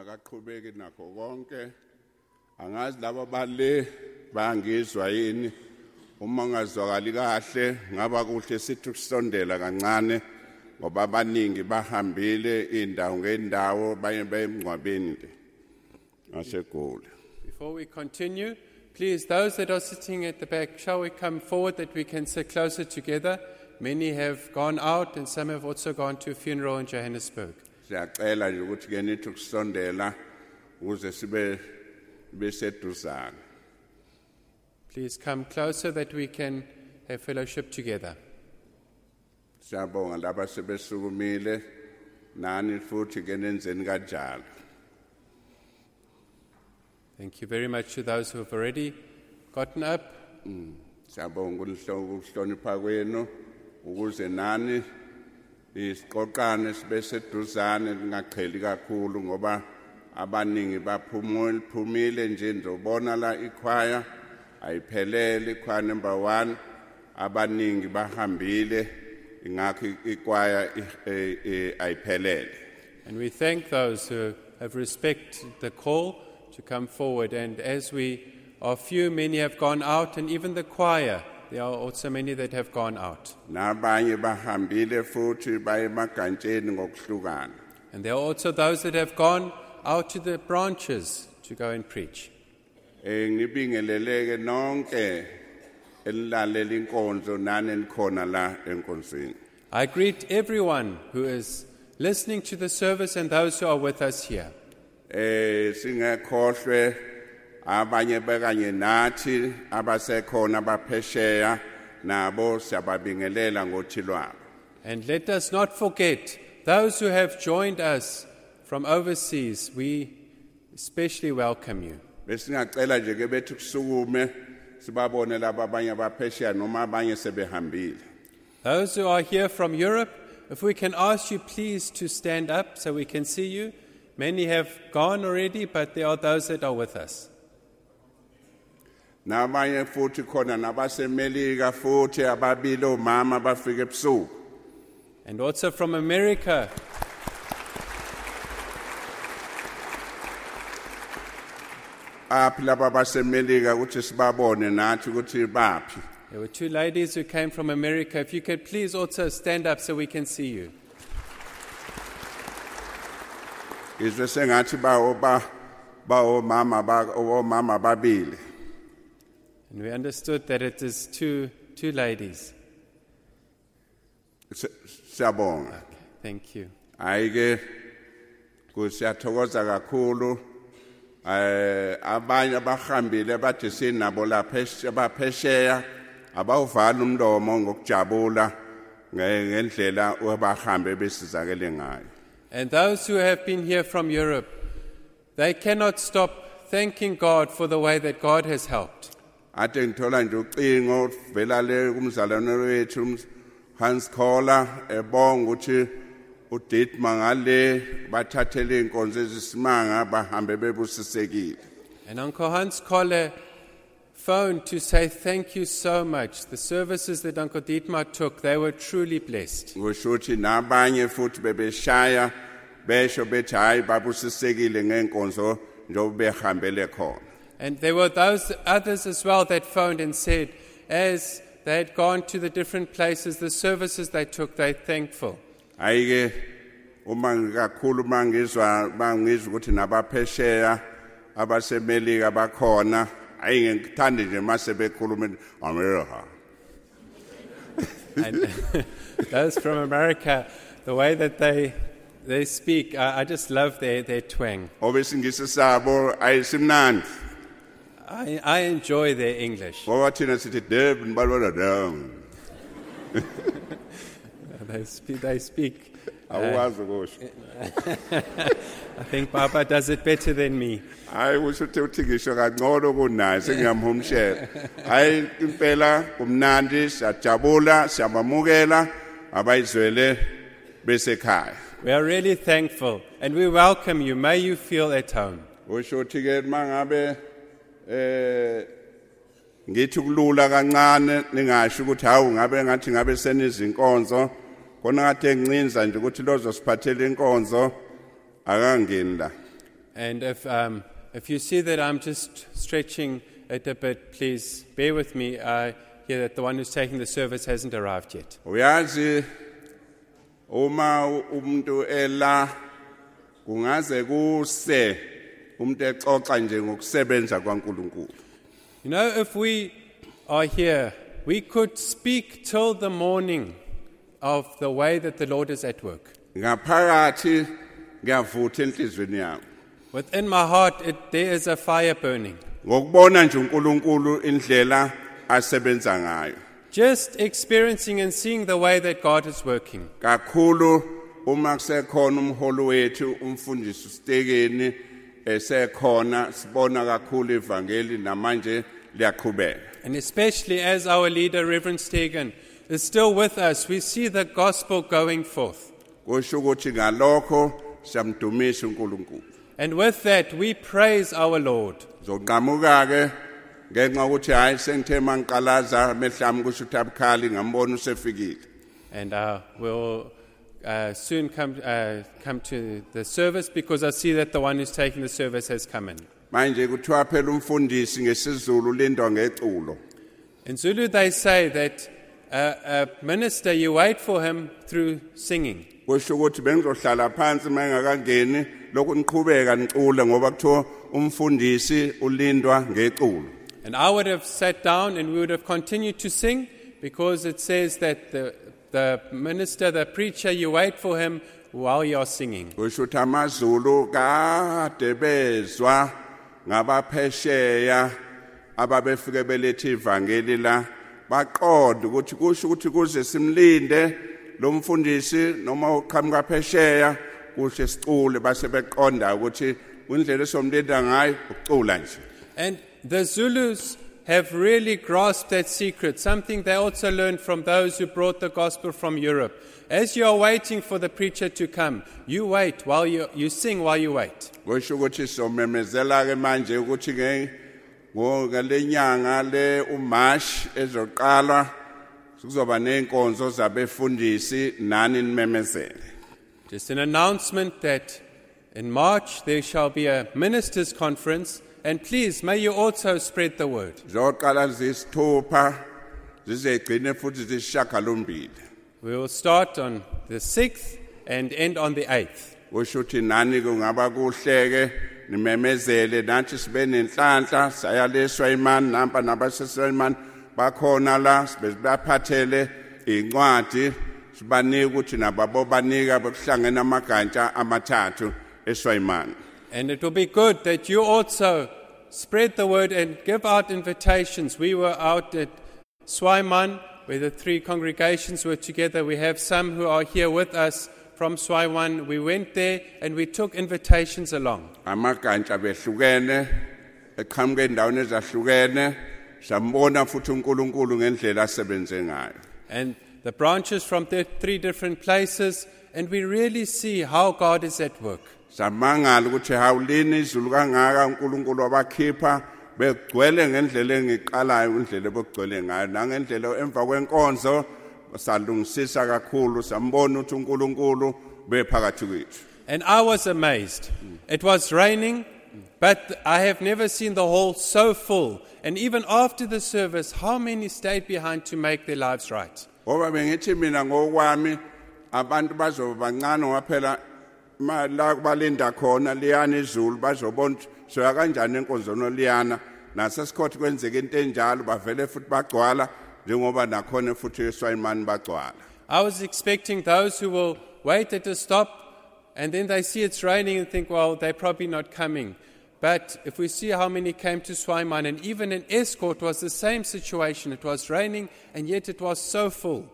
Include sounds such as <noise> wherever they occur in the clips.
singakaqhubeki nakho konke angazi laba bale bangizwa yini uma ngazwakali kahle ngaba kuhle sithi kusondela kancane ngoba abaningi bahambile indawo ngendawo baye bemngcwabeni ke ngasegoli Before we continue, please, those that are sitting at the back, shall we come forward that we can sit closer together? Many have gone out, and some have also gone to a funeral in Johannesburg. Siyacela nje ukuthi ke nithi kusondela ukuze sibe beseduzana Please come closer that we can have fellowship together. siyabonga laba sebesukumile nani futhi ke nenzeni kanjalo Thank you very much to those who have already gotten up. Mm, siyabonga ukunhlo- ukuhlonipha kwenu ukuze nani isiqoqane sibe seduzane lingaqheli kakhulu ngoba abaningi nje la ikhwaya ayiphelele ikhwaya number 1 abaningi bahambile ingakho ikwaya ayiphelele And we thank those who have respected the call to come forward. And as we are few, many have gone out, and even the choir, there are also many that have gone out. nabanye bahambile futhi baye emagantsheni ngokuhlukana And there are also those that have gone out to the branches to go and preach. eh ngibingeleleke nonke elilalela inkonzo nani enikhona la enkonzweni I greet everyone who is listening to the service and those who are with us here. eh singekhohlwe abanye bekanye nathi abasekhona nabo siyababingelela ngothi lwabo And let us not forget those who have joined us from overseas. We especially welcome you. besingacela nje ke bethi kusukume sibabone laba abanye abaphesheya noma abanye sebehambile Those who are here from Europe, if we can ask you please to stand up so we can see you. Many have gone already, but there are those that are with us. Nabanye futhi khona nabasemelika futhi ababili omama bafike ebusuku And also from America, aphi laba basemelika ukuthi sibabone nathi ukuthi baphi there were two ladies who came from America. If you could please also stand up so we can see you. izwe sengathi bawo ba bawomama ba omama babili And we understood that it is two, two ladies. Si- siyabonga Thank you. hayi ke kusiyathokoza kakhulu eh abanye abahambile bathi sinabo lapha abaphesheya abawuvala umlomo ngokujabula nge- ngendlela abahambe besizakele ngayo And those who have been here from Europe, they cannot stop thanking God for the way that God has helped. Ade ngithola nje ucingo vela le kumzalwane wethu Hans Kohler ebonga ukuthi uDitma ngale bathathele inkonzo ezisimanga bahambe bebusisekile And Uncle Hans Kolle phoned to say thank you so much. The services that Uncle Dietmar took, they were truly blessed. ngisho ukuthi nabanye futhi bebeshaya besho bethi hayi babusisekile ngenkonzo njengoba behambele khona And there were those others as well that phoned and said, as they had gone to the different places, the services they took, they're thankful. hayi ke uma kakhulu mangizwa mangizwa ukuthi nabaphesheya abasemelika bakhona hayi ngikuthande nje mase bekhuluma America And <laughs> those from America, the way that they, they speak, I, I just love their, their twang. obesingisi sabo ayisimnandi I, I enjoy their English. ngoba thina sithi Durban balona down They speak, they speak. awukwazi ukusho <laughs> I think Papa does it better than me. hayi kusho ukuthi uthi ngisho kangcono kunaye sengiyamhumshela hayi impela kumnandi siyajabula siyabamukela abayizwele besekhaya We are really thankful and we welcome you. May you feel at home. usho ukuthi ke mangabe eh ngithi kulula kancane ningasho ukuthi hawu ngabe ngathi ngabe senizinkonzo khona kade ngincinza nje ukuthi lozo siphathele inkonzo akangeni la And if, um, if you see that I'm just stretching it a bit, please bear with me. I hear that the one who's taking the service hasn't arrived yet. uyazi uma umuntu ela kungaze kuse umuntu exoxa nje ngokusebenza kwaNkuluNkulu You know, if we are here, we could speak till the morning of the way that the Lord is at work. ngaphakathi ngiyavutha enhlizweni yami Within my heart, it, there is a fire burning. ngokubona nje uNkulunkulu indlela asebenza ngayo Just experiencing and seeing the way that God is working. kakhulu uma kusekhona umholi wethu umfundisi ustekeni esekhona sibona kakhulu ivangeli namanje liyaqhubeka And especially as our leader, Reverend Stegen, is still with us, we see the gospel going forth. kusho ukuthi ngalokho siyamdumisa uNkulunkulu And with that, we praise our Lord. ke ngenxa ukuthi hayi sengithe mangiqalaza mehlami kusho ukuthi abukhali ngambona usefikile And uh, we'll uh, soon come, uh, come to the service because I see that the one who's taking the service has come in. manje kuthiwa phela umfundisi ngesizulu lindwa ngeculo In Zulu, they say that uh, a minister, you wait for him through singing. kusho ukuthi bengizohlala phansi uma engakangeni lokhu niqhubeka nicule ngoba kuthiwa umfundisi ulindwa ngeculo And I would have sat down and we would have continued to sing because it says that the, the minister, the preacher, you wait for him while you're singing. kusho ukuthi amazulu kade bezwa ngabaphesheya ababefike belethe ivangeli la baqonda ukuthi kusho ukuthi kuze simlinde lo mfundisi noma uqhamuka phesheya kusho sicule base beqonda ukuthi indlela esomlinda ngayo ukucula nje And the Zulus have really grasped that secret, something they also learned from those who brought the gospel from Europe. As you are waiting for the preacher to come, you wait while you, you sing while you wait. kusho ukuthi somemezela ke manje ukuthi ke ngalenyanga le uMarch ezoqala kuzoba nenkonzo zabefundisi nani nimemezele Just an announcement that in March there shall be a ministers' conference, and please may you also spread the word. zoqala zisithupha zizegcine futhi zisishagalombili We will start on the 6th and end on the 8th. kusho ukuthi nani kungaba kuhleke nimemezele nathi sibe nenhlanhla saya leswayimani nampa nabaseswayimani bakhona la sibe baphathele incwadi sibanike ukuthi nabo bekuhlangene amagantsha amathathu eswayimani And it will be good that you also spread the word and give out invitations. We were out at Swaiman, where the three congregations were together. We have some who are here with us from Swaiman. We went there and we took invitations along. amagantsha behlukene eqhamuke endaweni ezahlukene sambona futhi uNkulunkulu ngendlela asebenze ngayo And the branches from the three different places, and we really see how God is at work. Samangala ukuthi hawulini izulu kangaka uNkulunkulu wabakhipha begcwele ngendlela engiqalayo indlela ebogcwele ngayo nangendlela emva kwenkonzo salungisisa kakhulu sambona ukuthi uNkulunkulu bephakathi kwethu And I was amazed. It was raining, but I have never seen the hall so full. And even after the service, how many stayed behind to make their lives right? ngoba bengithi mina ngokwami abantu bazoba bancane ngaphela la balinda khona liyana izulu bazobona ukuthi soya kanjani enkonzono liyana nasesikhothi kwenzeka into enjalo bavele futhi bagcwala njengoba nakhona futhi eswayimani bagcwala I was expecting those who will wait at a stop and then they see it's raining and think, well, they're probably not coming. But if we see how many came to Swaiman, and even in Estcourt was the same situation. It was raining and yet it was so full.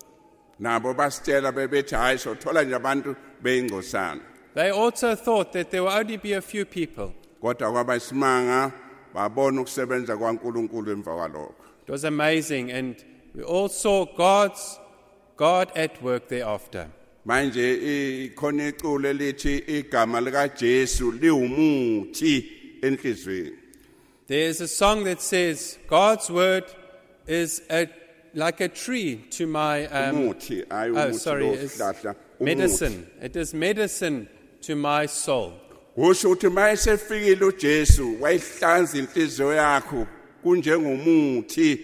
nabo basitshela bebethi hayi sothola nje abantu beyingcosana They also thought that there will only be a few people. kodwa kwaba isimanga babona ukusebenza kwaNkuluNkulu emva kwalokho It was amazing, and we all saw God's God at work thereafter. manje i- khona iculo elithi igama lika Jesu liwumuthi enhlizweni There's a song that says, God's word is a, like a tree to my. Um, umuthi hayi oh, umuthi sorry, lo it's sihlahla medicine. It is medicine to my soul. ukuthi uJesu wayihlanza inhliziyo yakho kunjengomuthi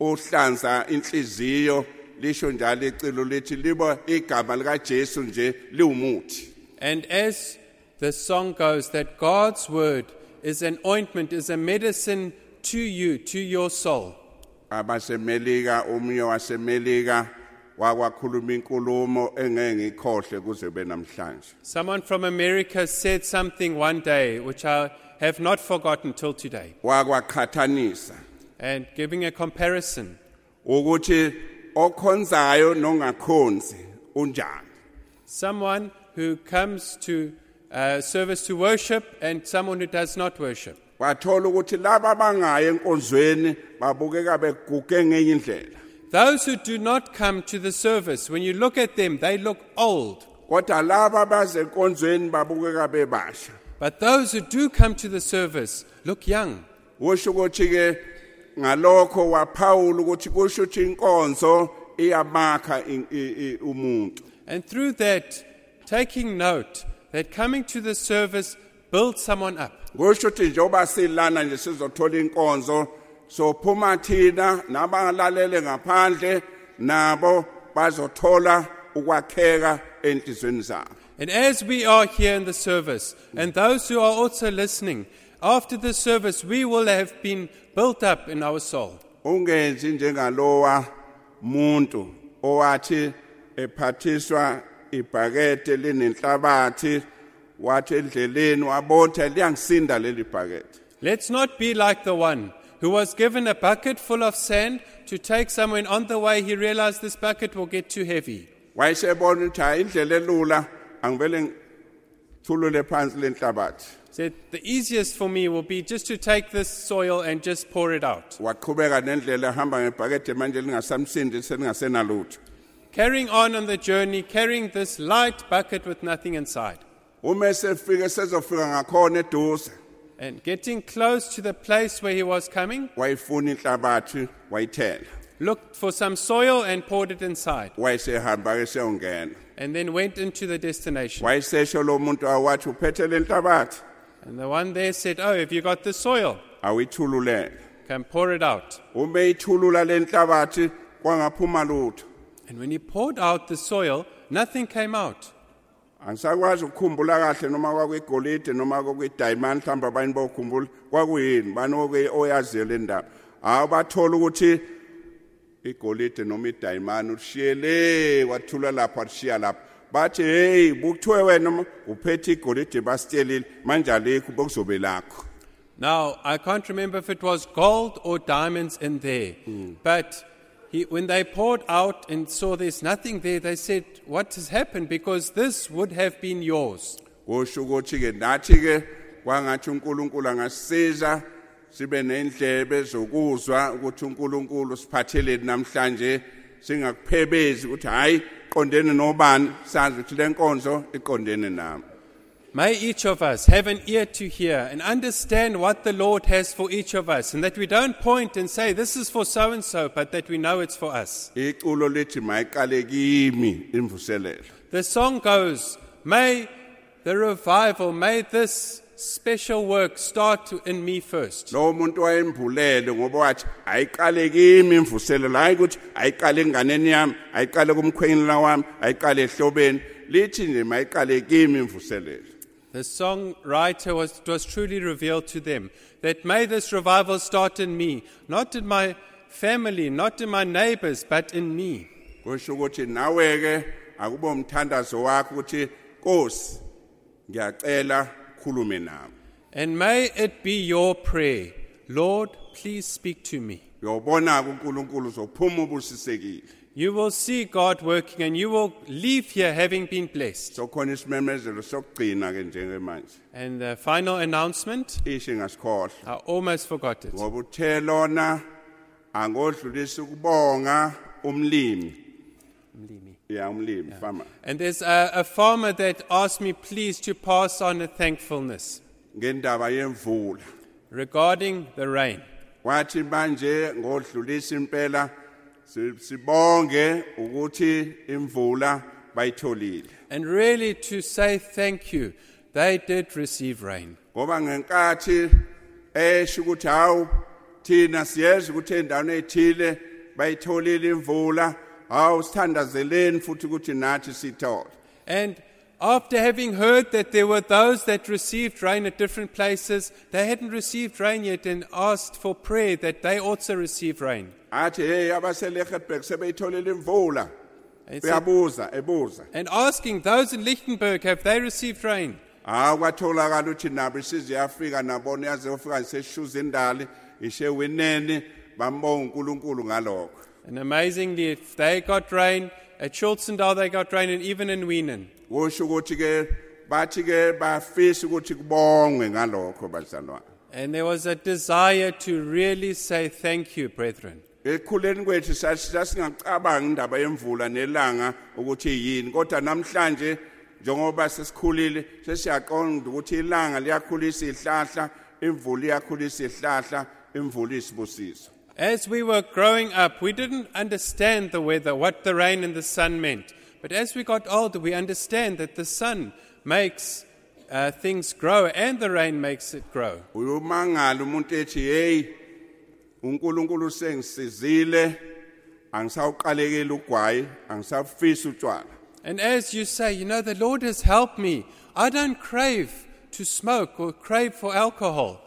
ohlanza inhliziyo lisho njalo icilo lithi liba igama lika Jesu nje liwumuthi And as the song goes, that God's word is an ointment, is a medicine to you, to your soul. abasemelika wasemelika wakwakhuluma inkulumo engeke ngikhohle kuze benamhlanje Someone from America said something one day which I have not forgotten till today. wakwaqhathanisa. And giving a comparison, ukuthi okhonzayo nongakhonzi unjani? Someone who comes to uh, service to worship and someone who does not worship. wathola ukuthi laba abangayi enkonzweni babukeka beguge ngenye indlela Those who do not come to the service, when you look at them, they look old. kodwa laba baze babukeka bebasha But those who do come to the service look young. kusho ukuthi ke ngalokho waphawula ukuthi kusho ukuthi inkonzo iyamakha i- i- i- umuntu And through that, taking note that coming to the service builds someone up. kusho ukuthi njengoba silana nje sizothola inkonzo sophuma thina nabangalalele ngaphandle nabo bazothola ukwakheka enhlizweni zabo And as we are here in the service, and those who are also listening, after the service, we will have been built up in our soul. ungenzi njengalowa muntu owathi ephathiswa ibhakede linenhlabathi wathi endleleni wabotha liyangisinda leli bhakede Let's not be like the one who was given a bucket full of sand to take somewhere, and on the way he realized this bucket will get too heavy. wayesebona ukuthi hayi indlela elula angivele ngithulule phansi lenhlabathi Said, the easiest for me will be just to take this soil and just pour it out. waqhubeka nendlela ehamba ngebhakede manje lingasamsindi selingasenalutho Carrying on on the journey, carrying this light bucket with nothing inside. uma esefike sezofika ngakhona eduze And getting close to the place where he was coming, wayifuna inhlabathi wayithela looked for some soil and poured it inside. wayesehamba ke seyongena And then went into the destination. wayesesho lo muntu awathi uphethe le nhlabathi And the one there said, Oh, have you got the soil? awuyithululele Come pour it out. uma eyithulula le nhlabathi kwangaphuma lutho And when he poured out the soil, nothing came out. Angisakwazi ukukhumbula kahle noma noma mhlawumbe abanye kwakuyini bani oyaziyo le ndaba hawu bathola ukuthi igolide noma idayimani ulishiye le wathula lapha walishiya lapha. Bathi heyi bukuthiwe wena uphethe igolide manje alikho bokuzobe lakho. Now, I can't remember if it was gold or diamonds in there. Hmm. But he, when they poured out and saw there's nothing there, they said, What has happened? Because this would have been yours. sibe nendlebe zokuzwa ukuthi unkulunkulu namhlanje singakuphebezi ukuthi qondene nobani sazi ukuthi iqondene nami May each of us have an ear to hear and understand what the Lord has for each of us, and that we don't point and say, This is for so and so, but that we know it's for us. iculo lithi mayiqale kimi imvuselelo The song goes, May the revival, may this special work start to- in me first. lowo muntu wayembulele ngoba wathi ayiqale kimi imvuselelo hayi ukuthi ayiqale enganeni yami ayiqale kumkhwenyana wami ayiqale ehlobeni lithi nje mayiqale kimi imvuselelo The songwriter was, was truly revealed to them that may this revival start in me, not in my family, not in my neighbors, but in me. kusho ukuthi nawe ke akube umthandazo wakho ukuthi Nkosi ngiyacela khulume nami And may it be your prayer, Lord, please speak to me. uyobona ke uNkulunkulu uzophuma ubusisekile You will see God working and you will leave here having been blessed. sokhona isimemezelo sokugcina ke njengemanje. And the final announcement, I almost forgot it. ngoba uthe lona angodlulisa ukubonga umlimi. Ya umlimi farmer And there's a, a farmer that asked me, please, to pass on a thankfulness. Ngendaba yemvula. Regarding the rain. wathi manje ngodlulisa impela si- sibonge ukuthi imvula bayitholile And really to say thank you they did receive rain. ngoba ngenkathi esho ukuthi hawu thina siyeza ukuthi endaweni ethile bayitholile imvula hawu sithandazeleni futhi ukuthi nathi sithole And after having heard that there were those that received rain at different places, they hadn't received rain yet and asked for prayer that they also receive rain. Athi hey sebeyitholile imvula And, uyabuza ebuza and asking those in Lichtenberg, have they received rain? hawu kwatholakala ukuthi nabo yafika nabona yaze indali bambonga unkulunkulu ngalokho And amazingly, if they got rain, at Schulzendal they got rain, and even in Wienen. kusho ukuthi ke bathi ke bafisa ukuthi kubongwe ngalokho bazalwane And there was a desire to really say thank you, brethren. Ekhuleni kwethu sasingacabangi indaba yemvula nelanga ukuthi yini kodwa namhlanje njengoba sesikhulile sesiyaqonda ukuthi ilanga liyakhulisa ihlahla imvula iyakhulisa ihlahla imvula isibusiso As we were growing up, we didn't understand the weather, what the rain and the sun meant. But as we got older, we understand that the sun makes uh, things grow and the rain makes it grow. uyumangala umuntu ethi hey uNkulunkulu sengisizile angisawuqalekela ugwayi angisafisa utshwala And as you say, you know, the Lord has helped me. I don't crave to smoke or crave for alcohol.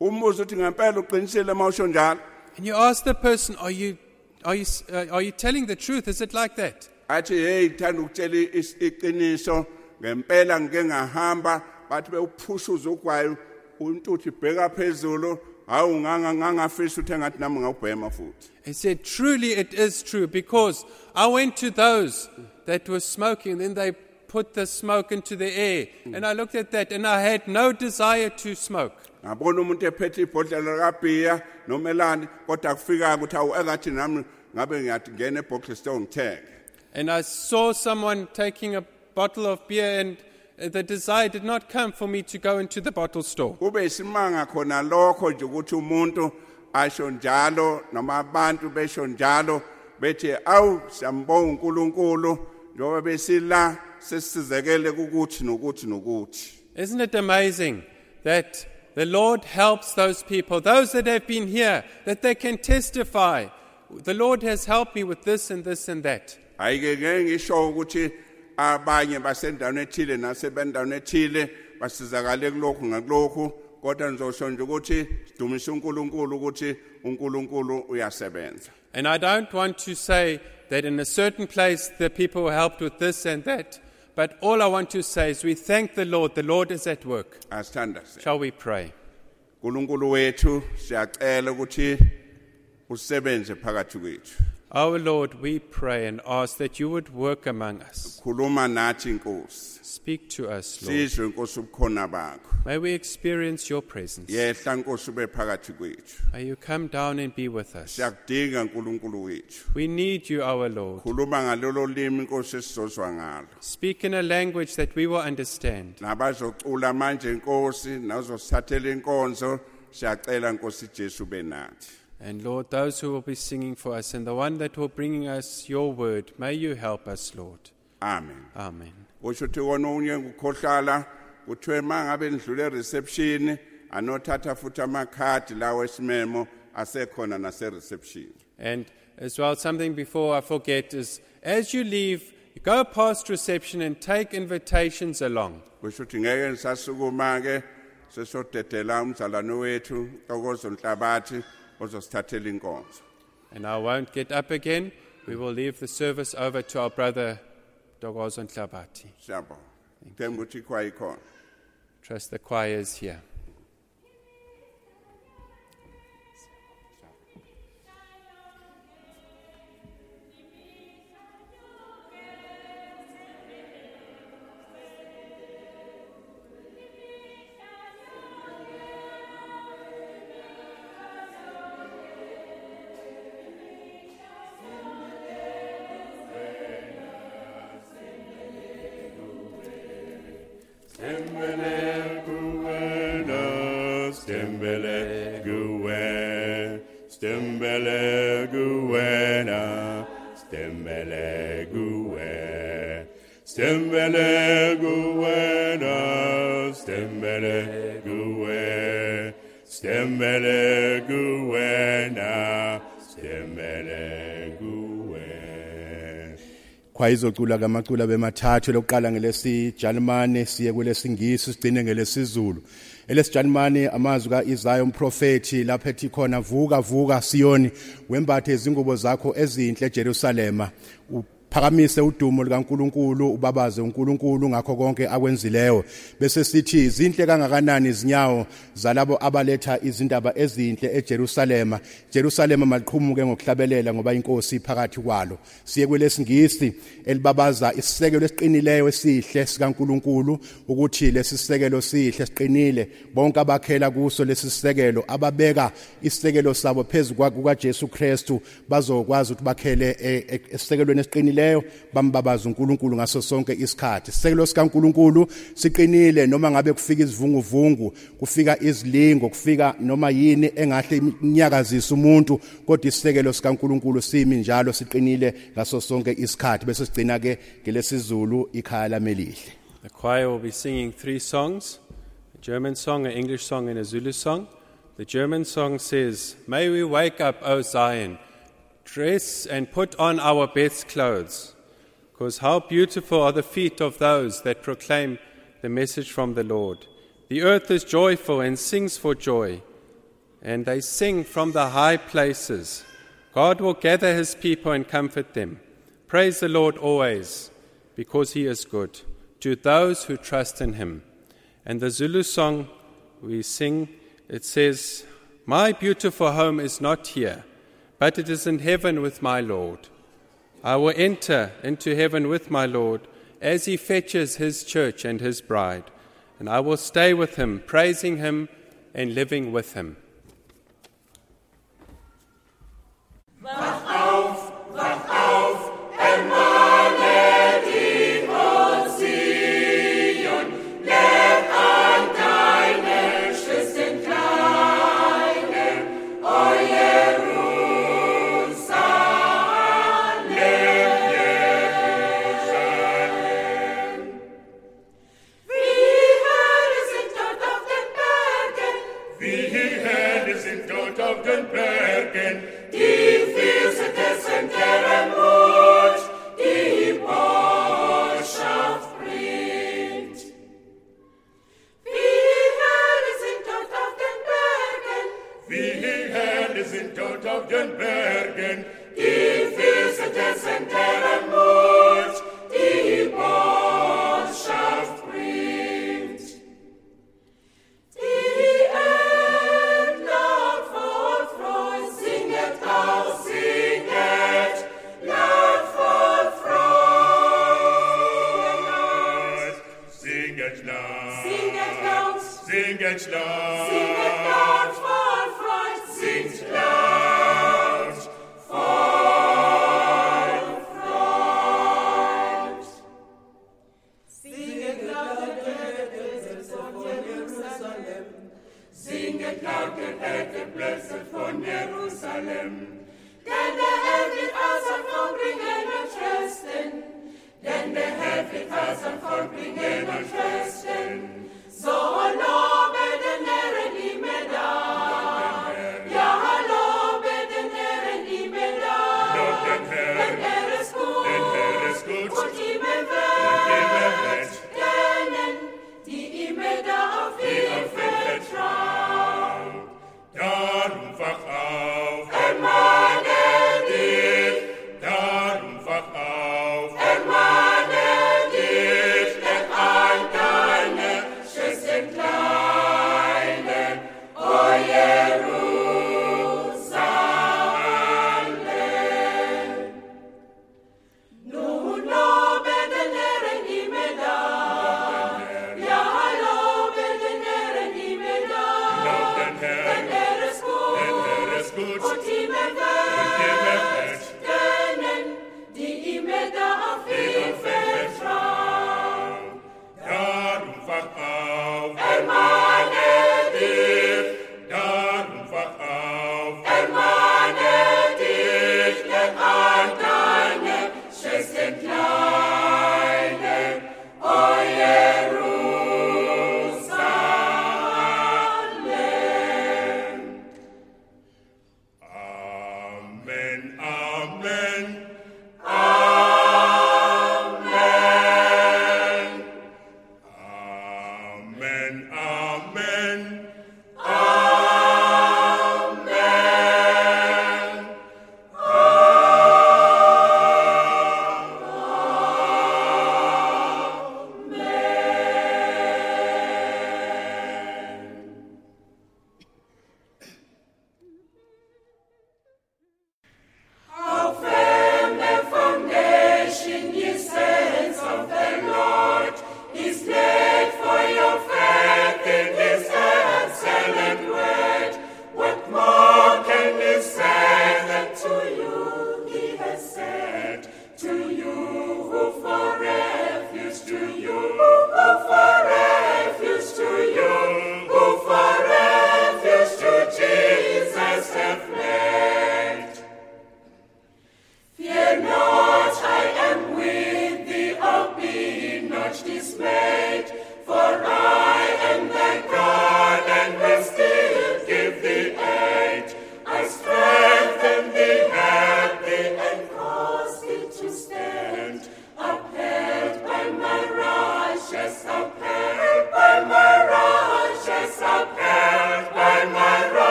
umbuzo uthi ngempela uqinisile njalo And you ask the person, are you, are you, uh, are you telling the truth? Is it like that? athi hey ngithanda ukutshela is- iqiniso ngempela ngike ngahamba bathi bewuphushuza ugwayi untuthu ibheka phezulu hawu nganga ngangafisa ukuthi engathi nami ngawubhema futhi He said, Truly it is true, because I went to those that were smoking, and then they put the smoke into the air. And I looked at that, and I had no desire to smoke. ngabona umuntu ephethe ibhodlela likabhiya kodwa ukuthi awu engathi nami ngabe ngiyathi ngena ebhoxi store And I saw someone taking a bottle of beer, and the desire did not come for me to go into the bottle store. kube isimanga khona lokho nje ukuthi umuntu asho njalo noma abantu besho njalo bethi awu siyambonga uNkulunkulu njengoba besila sesizekele ukuthi nokuthi nokuthi Isn't it amazing that the Lord helps those people, those that have been here, that they can testify, the Lord has helped me with this and this and that. ayike ngeke ngisho ukuthi abanye basendaweni ethile nasebendaweni ethile basizakale kulokhu ngakulokhu kodwa nizosho nje ukuthi sidumisa uNkulunkulu ukuthi uNkulunkulu uyasebenza And I don't want to say that in a certain place the people were helped with this and that, but all I want to say is we thank the Lord. The Lord is at work. Shall we pray? uNkulunkulu wethu siyacela ukuthi usebenze phakathi kwethu Our Lord, we pray and ask that you would work among us. khuluma nathi inkosi Speak to us, Lord. sizwe inkosi ubukhona bakho May we experience your presence. yehla inkosi ube phakathi kwethu May you come down and be with us. siyakudinga uNkulunkulu wethu We need you, our Lord. khuluma ngalolo limi inkosi esizozwa ngalo Speak in a language that we will understand. nabazocula manje inkosi nazosithathela inkonzo siyacela inkosi Jesu benathi And Lord, those who will be singing for us and the one that will bring us your word, may you help us, Lord. amen Amen. usho ukuthi wona unye ngukhohlala kuthiwe mangabe nidlule reception anothatha futhi amakhadi lawo esimemo asekhona nase reception And as well, something before I forget is as you leave, go past reception and take invitations along. ngeke ke sesodedela umzalwane wethu Ntokozo Nhlabathi ozosithathela inkonzo And I won't get up again. We will leave the service over to our brother Ntokozo Nhlabathi. siyabonga themba ukuthi ikhwa ikhona Trust the choir is here. Khwayizocula kamacula bemathathu lokuqala ngelesijalimane siye kwelesingisi sigcine ngelesizulu. Elesijalimane amazwi ka-isaya umprofethi lapho ethi khona vuka vuka siyoni wembathe izingubo zakho ezinhle ejerusalema. Phakamise udumo likaNkuluNkulu ubabaze uNkulunkulu ngakho konke akwenzileyo. Bese sithi izinhle kangakanani izinyawo zalabo abaletha izindaba ezinhle eJerusalema? Jerusalema maqhumuke ngokuhlabelela ngoba inkosi phakathi kwalo. Siye kwelesingisi elibabaza isisekelo esiqinileyo esihle sikaNkuluNkulu ukuthi lesisekelo sihle siqinile. Bonke abakhela kuso lesisekelo ababeka isisekelo sabo phezulu kukaJesu Kristu bazokwazi ukuthi bakhele esisekelweni esiqinile leyo bambabaza uNkulunkulu ngaso sonke isikhathi. Sisekelo sikaNkulunkulu siqinile noma ngabe kufika izivunguvungu kufika izilingo kufika noma yini engahle inyakazisa umuntu kodwa isisekelo sikaNkulunkulu simi njalo siqinile ngaso sonke isikhathi. Bese sigcina ke ngelesizulu ikhaya lamelihle The choir will be singing three songs a German song, an English song, and a Zulu song. The German song says, May we wake up, O Zion, dress and put on our best clothes, because how beautiful are the feet of those that proclaim the message from the Lord. The earth is joyful and sings for joy, and they sing from the high places. God will gather his people and comfort them. Praise the Lord always, because he is good to those who trust in him. And the Zulu song we sing, it says, My beautiful home is not here but it is in heaven with my Lord. I will enter into heaven with my Lord as he fetches his church and his bride, and I will stay with him, praising him and living with him. Wie Singet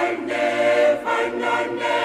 Nein, nein, nein.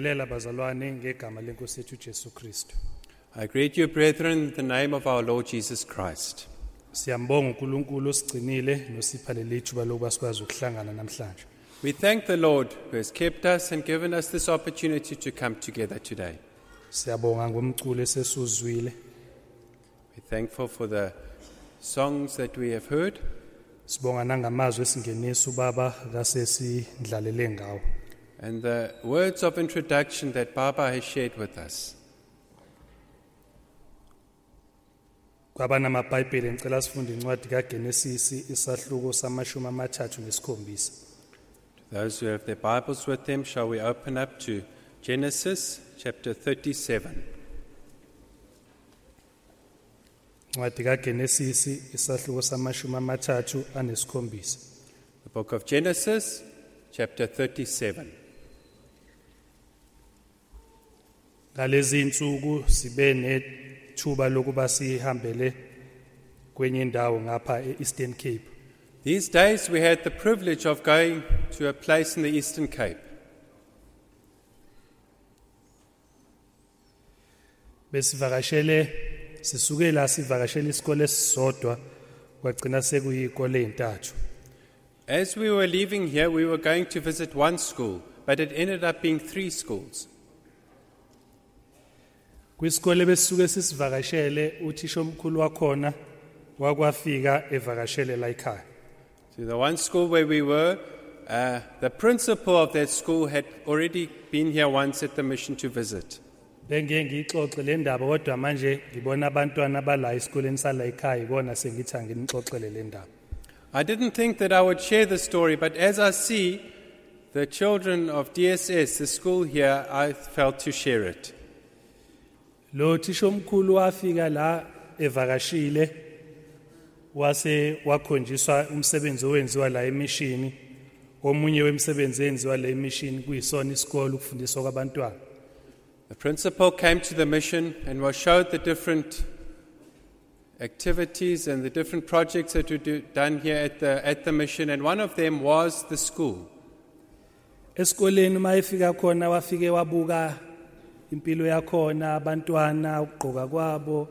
Bazalwane ngegama lenkosi yethu Jesu Kristu I greet you, brethren, in the name of our Lord Jesus Christ. Siyambonga uNkulunkulu osigcinile nosipha leli thuba lokuba sikwazi ukuhlangana namhlanje We thank the Lord who has kept us and given us this opportunity to come together today. Siyabonga ngomculo esesuzwile We're thankful for the songs that we have heard, Sibonga nangamazwi esingenisa ubaba kasesindlalele ngawo. And the words of introduction that Baba has shared with us. Kwabana amabhayibheli ngicela sifunde incwadi kaGenesis isahluko samashumi amathathu nesikhombisa. Those who have their Bibles with them, shall we open up to Genesis chapter 37? Incwadi kaGenesis isahluko samashumi amathathu anesikhombisa. The book of Genesis, chapter 37. Ngalezi insuku sibe nethuba lokuba sihambele kwenye indawo ngapha eEastern Cape. These days we had the privilege of going to a place in the Eastern Cape. Besivakashele sisuke la sivakashele isikole esisodwa kwagcina sekuyikole ezintathu. As we were leaving here, we were going to visit one school, but it ended up being three schools. Kwisikole besisuke sisivakashele uthisha omkhulu wakhona wakwafika evakashele la ekhaya. To the one school where we were, uh, the principal of that school had already been here once at the mission to visit. Bengeke ngixoxe le ndaba kodwa manje ngibona abantwana abala esikoleni sala ekhaya ibona sengithi anginixoxele le ndaba. I didn't think that I would share the story, but as I see the children of DSS, the school here, I felt to share it. Lo thisha omkhulu wafika la evakashile wase wakhonjiswa umsebenzi owenziwa la emishini omunye wemsebenzi la emishini kuyisona isikole ukufundiswa kwabantwana. The principal came to the mission and was showed the different activities and the different projects that were do, done here at the, at the mission, and one of them was the school. Esikoleni uma efika khona wafike wabuka impilo yakhona abantwana ukugqoka kwabo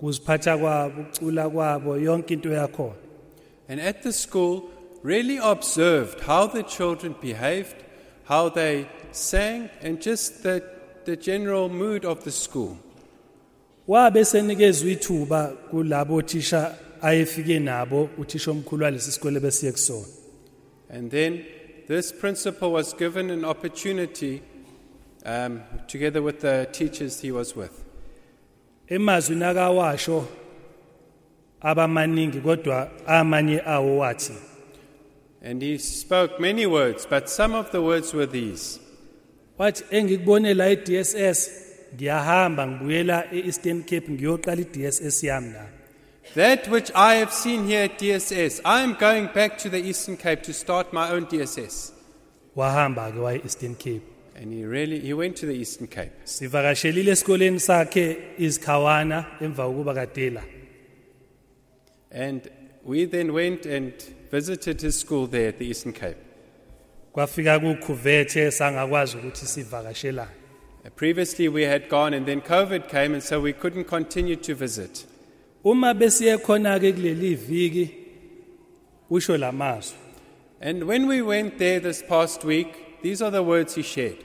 kuziphatha kwabo ukucula kwabo yonke into yakhona And at the school, really observed how the children behaved, how they sang, and just the, the general mood of the school. wabe senikezwe ithuba kulabo thisha ayefike nabo uthisha omkhulu walesi sikole besiye kusona And then this principal was given an opportunity, um, together with the teachers he was with. emazwini akawasho abamaningi kodwa amanye awo wathi And he spoke many words, but some of the words were these wathi engikubone la eDSS ngiyahamba ngibuyela eEastern Cape ngiyoqala iDSS yami la That which I have seen here at DSS, I am going back to the Eastern Cape to start my own DSS. wahamba ke waya eEastern Cape And he really he went to the Eastern Cape. sivakashelile esikoleni sakhe izikhawana emva kokuba kadela And we then went and visited his school there at the Eastern Cape. kwafika kukhuvethe sangakwazi ukuthi sivakashelane Uh, Previously, we had gone, and then COVID came, and so we couldn't continue to visit. uma besiye khona ke kuleli viki usho And when we went there this past week, these are the words he shared.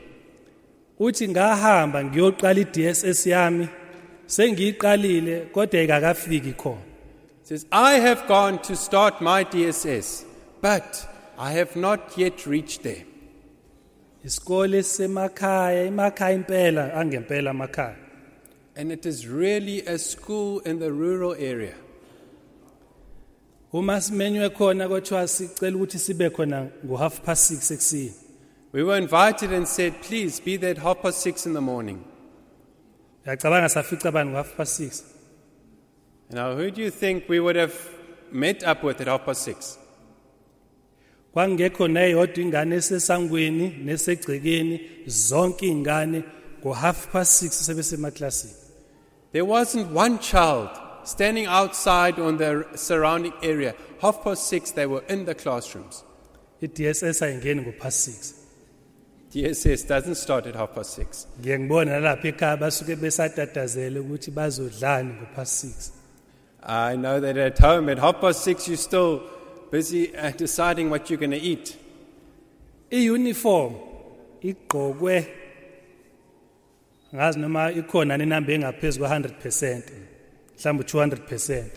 uthi ngahamba ngiyoqala iDSS yami sengiyiqalile kodwa ikakafiki khona says, I have gone to start my DSS, but I have not yet reached there. isikole semakhaya emakhaya impela angempela amakhaya And it is really a school in the rural area. uma simenywe khona kwathiwa sicela ukuthi sibe khona ngo-half past six ekuseni We were invited and said, please be there at half past six in the morning. uyacabanga safica bani ngo-half past six Now, who do you think we would have met up with at half past six? kwangekho neyodwa ingane esesangweni nesegcekeni zonke iy'ngane ngo-half past six sebesemaklasini There wasn't one child standing outside on the surrounding area. Half past six, they were in the classrooms. i-dss ayingeni ngo-past six DSS doesn't start at half past six. ngiye ngibona nalapha ekhaya basuke besatatazele ukuthi bazodlani ngo-past six I know that at home, at half past six, you're still busy uh, deciding what you're going to eat. i-uniform igqokwe ngazi noma ikhona nenamba engaphezu kwa-100 percent mhlawumbe u-200 percent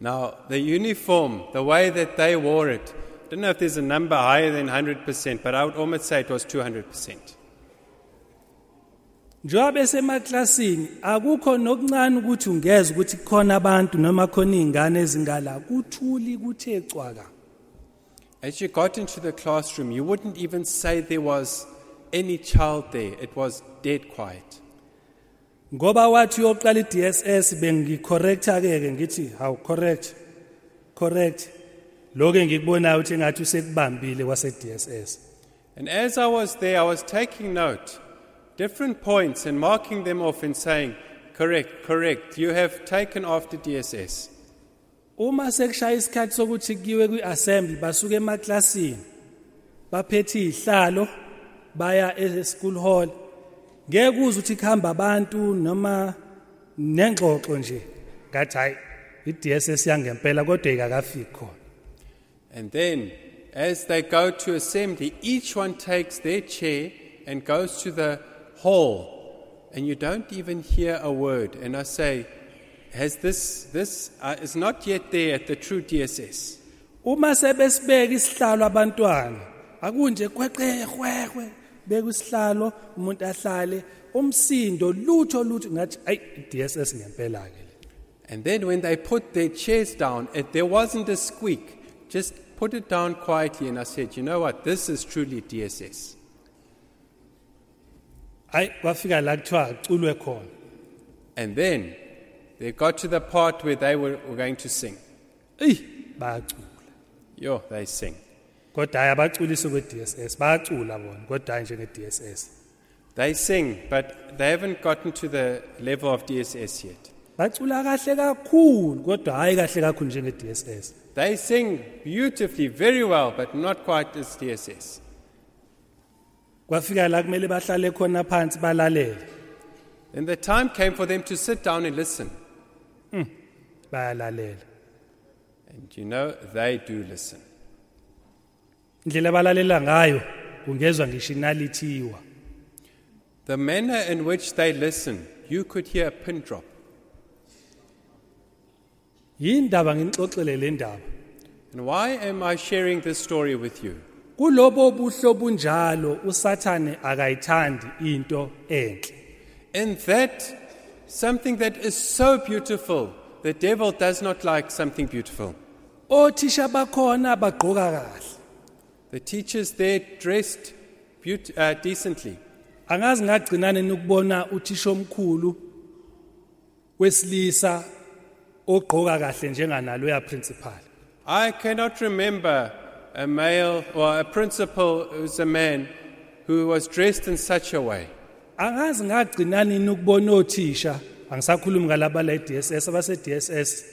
Now, the uniform, the way that they wore it, don't know if there's a number higher than 100%, but I would almost say it was 200%. njengoba besemaklasini akukho nokuncane ukuthi ungeza ukuthi khona abantu noma khona iy'ngane ezingala kuthuli kuthe cwaka As you got into the classroom, you wouldn't even say there was any child there. It was dead quiet. ngoba wathi uyoqala i-dss bengicorrecta-ke ke ngithi hawu correct correct lokhu ngikubonayo ukuthi engathi usekubambile kwase-dss And as I was there, I was taking note, different points, and marking them off and saying, correct, correct, you have taken after DSS. uma sekushaya isikhathi sokuthi kuyiwe kwi-assembly basuke emaklasini baphethe iy'hlalo baya e-school hall. Ngeke uze ukuthi kuhamba abantu noma nengxoxo nje ngathi hhayi i-dss yangempela kodwa ikakafiki khona And then, as they go to assembly, each one takes their chair and goes to the hall, and you don't even hear a word. And I say, has this, this uh, is not yet there at the true DSS. uma sebesibeka isihlalo abantwana akunje beka isihlalo umuntu ahlale umsindo lutho lutho ngathi ayi i-dss ngempela ke And then when they put their chairs down, it, there wasn't a squeak. Just put it down quietly, and I said, you know what? This is truly DSS. hayi kwafika la kuthiwa aculwe khona And then they got to the part where they were, were going to sing. eyi bayacula Yo, they sing. kodwa hayi abaculisi kwe-dss bayacula bona kodwa hayi njenge-dss They sing, but they haven't gotten to the level of DSS yet. bacula kahle kakhulu kodwa hayi kahle kakhulu njenge-dss They sing beautifully, very well, but not quite as DSS. kwafika la kumele bahlale khona phansi balalele Then the time came for them to sit down and listen. Hmm, bayalalela And you know, they do listen. indlela abalalela ngayo kungezwa ngisho inalithiwa The manner in which they listen, you could hear a pin drop. Yindaba nginixoxele le ndaba And why am I sharing this story with you? kulobo buhlobo bunjalo usathane akayithandi into enhle In that, something that is so beautiful, the devil does not like something beautiful. othisha bakhona bagqoka kahle The teachers there dressed beaut- uh, decently. angazi ngagcinane nokubona uthisha omkhulu wesilisa ogqoka kahle njenganalo ya principal. I cannot remember a male or a principal who's a man who was dressed in such a way. angazi ngagcinani ukubona othisha? Angisakhulumi ngalaba la DSS abase DSS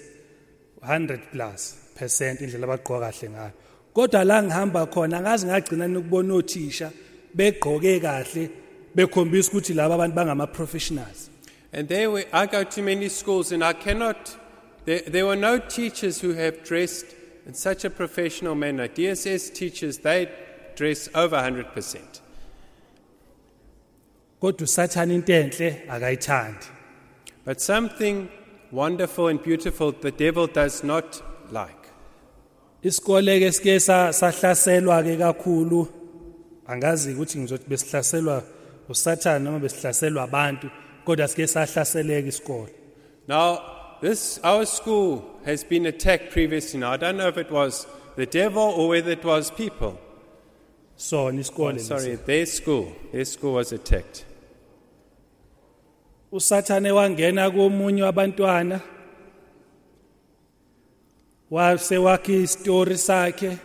100 plus percent indlela abagqoka kahle ngayo. Kodwa la ngihamba khona angazi ngagcinani ukubona othisha begqoke kahle bekhombisa ukuthi laba abantu bangama professionals And there we, I go to many schools and I cannot, there, there were no teachers who have dressed in such a professional manner. DSS teachers, they dress over 100%. kodwa usathana into enhle akayithandi But something wonderful and beautiful the devil does not like. isikole ke sike sa- sahlaselwa ke kakhulu angazi ukuthi ngizothi besihlaselwa usathana noma besihlaselwa abantu kodwa sike sahlaseleka isikole Now, this, our school has been attacked previously. Now, I don't know if it was the devil or whether it was people. sona Oh, sorry, their school. Their school was attacked. usathane wangena komunye wabantwana wase wakhe isitori sakhe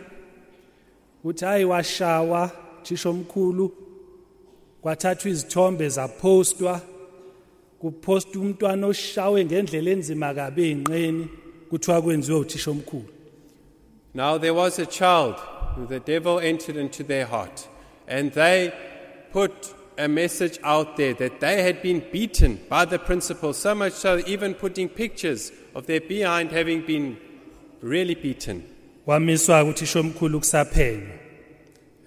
uthi hayi washawa thisho omkhulu kwathathwa izithombe zapostwa kuposta umntwana oshawe ngendlela enzima ey'nqeni kuthiwa kwenziwe uthisha omkhulu Now, there was a child who the devil entered into their heart, and they put a message out there that they had been beaten by the principal, so much so even putting pictures of their behind having been really beaten. kwamiswa uthisha omkhulu kusaphenywa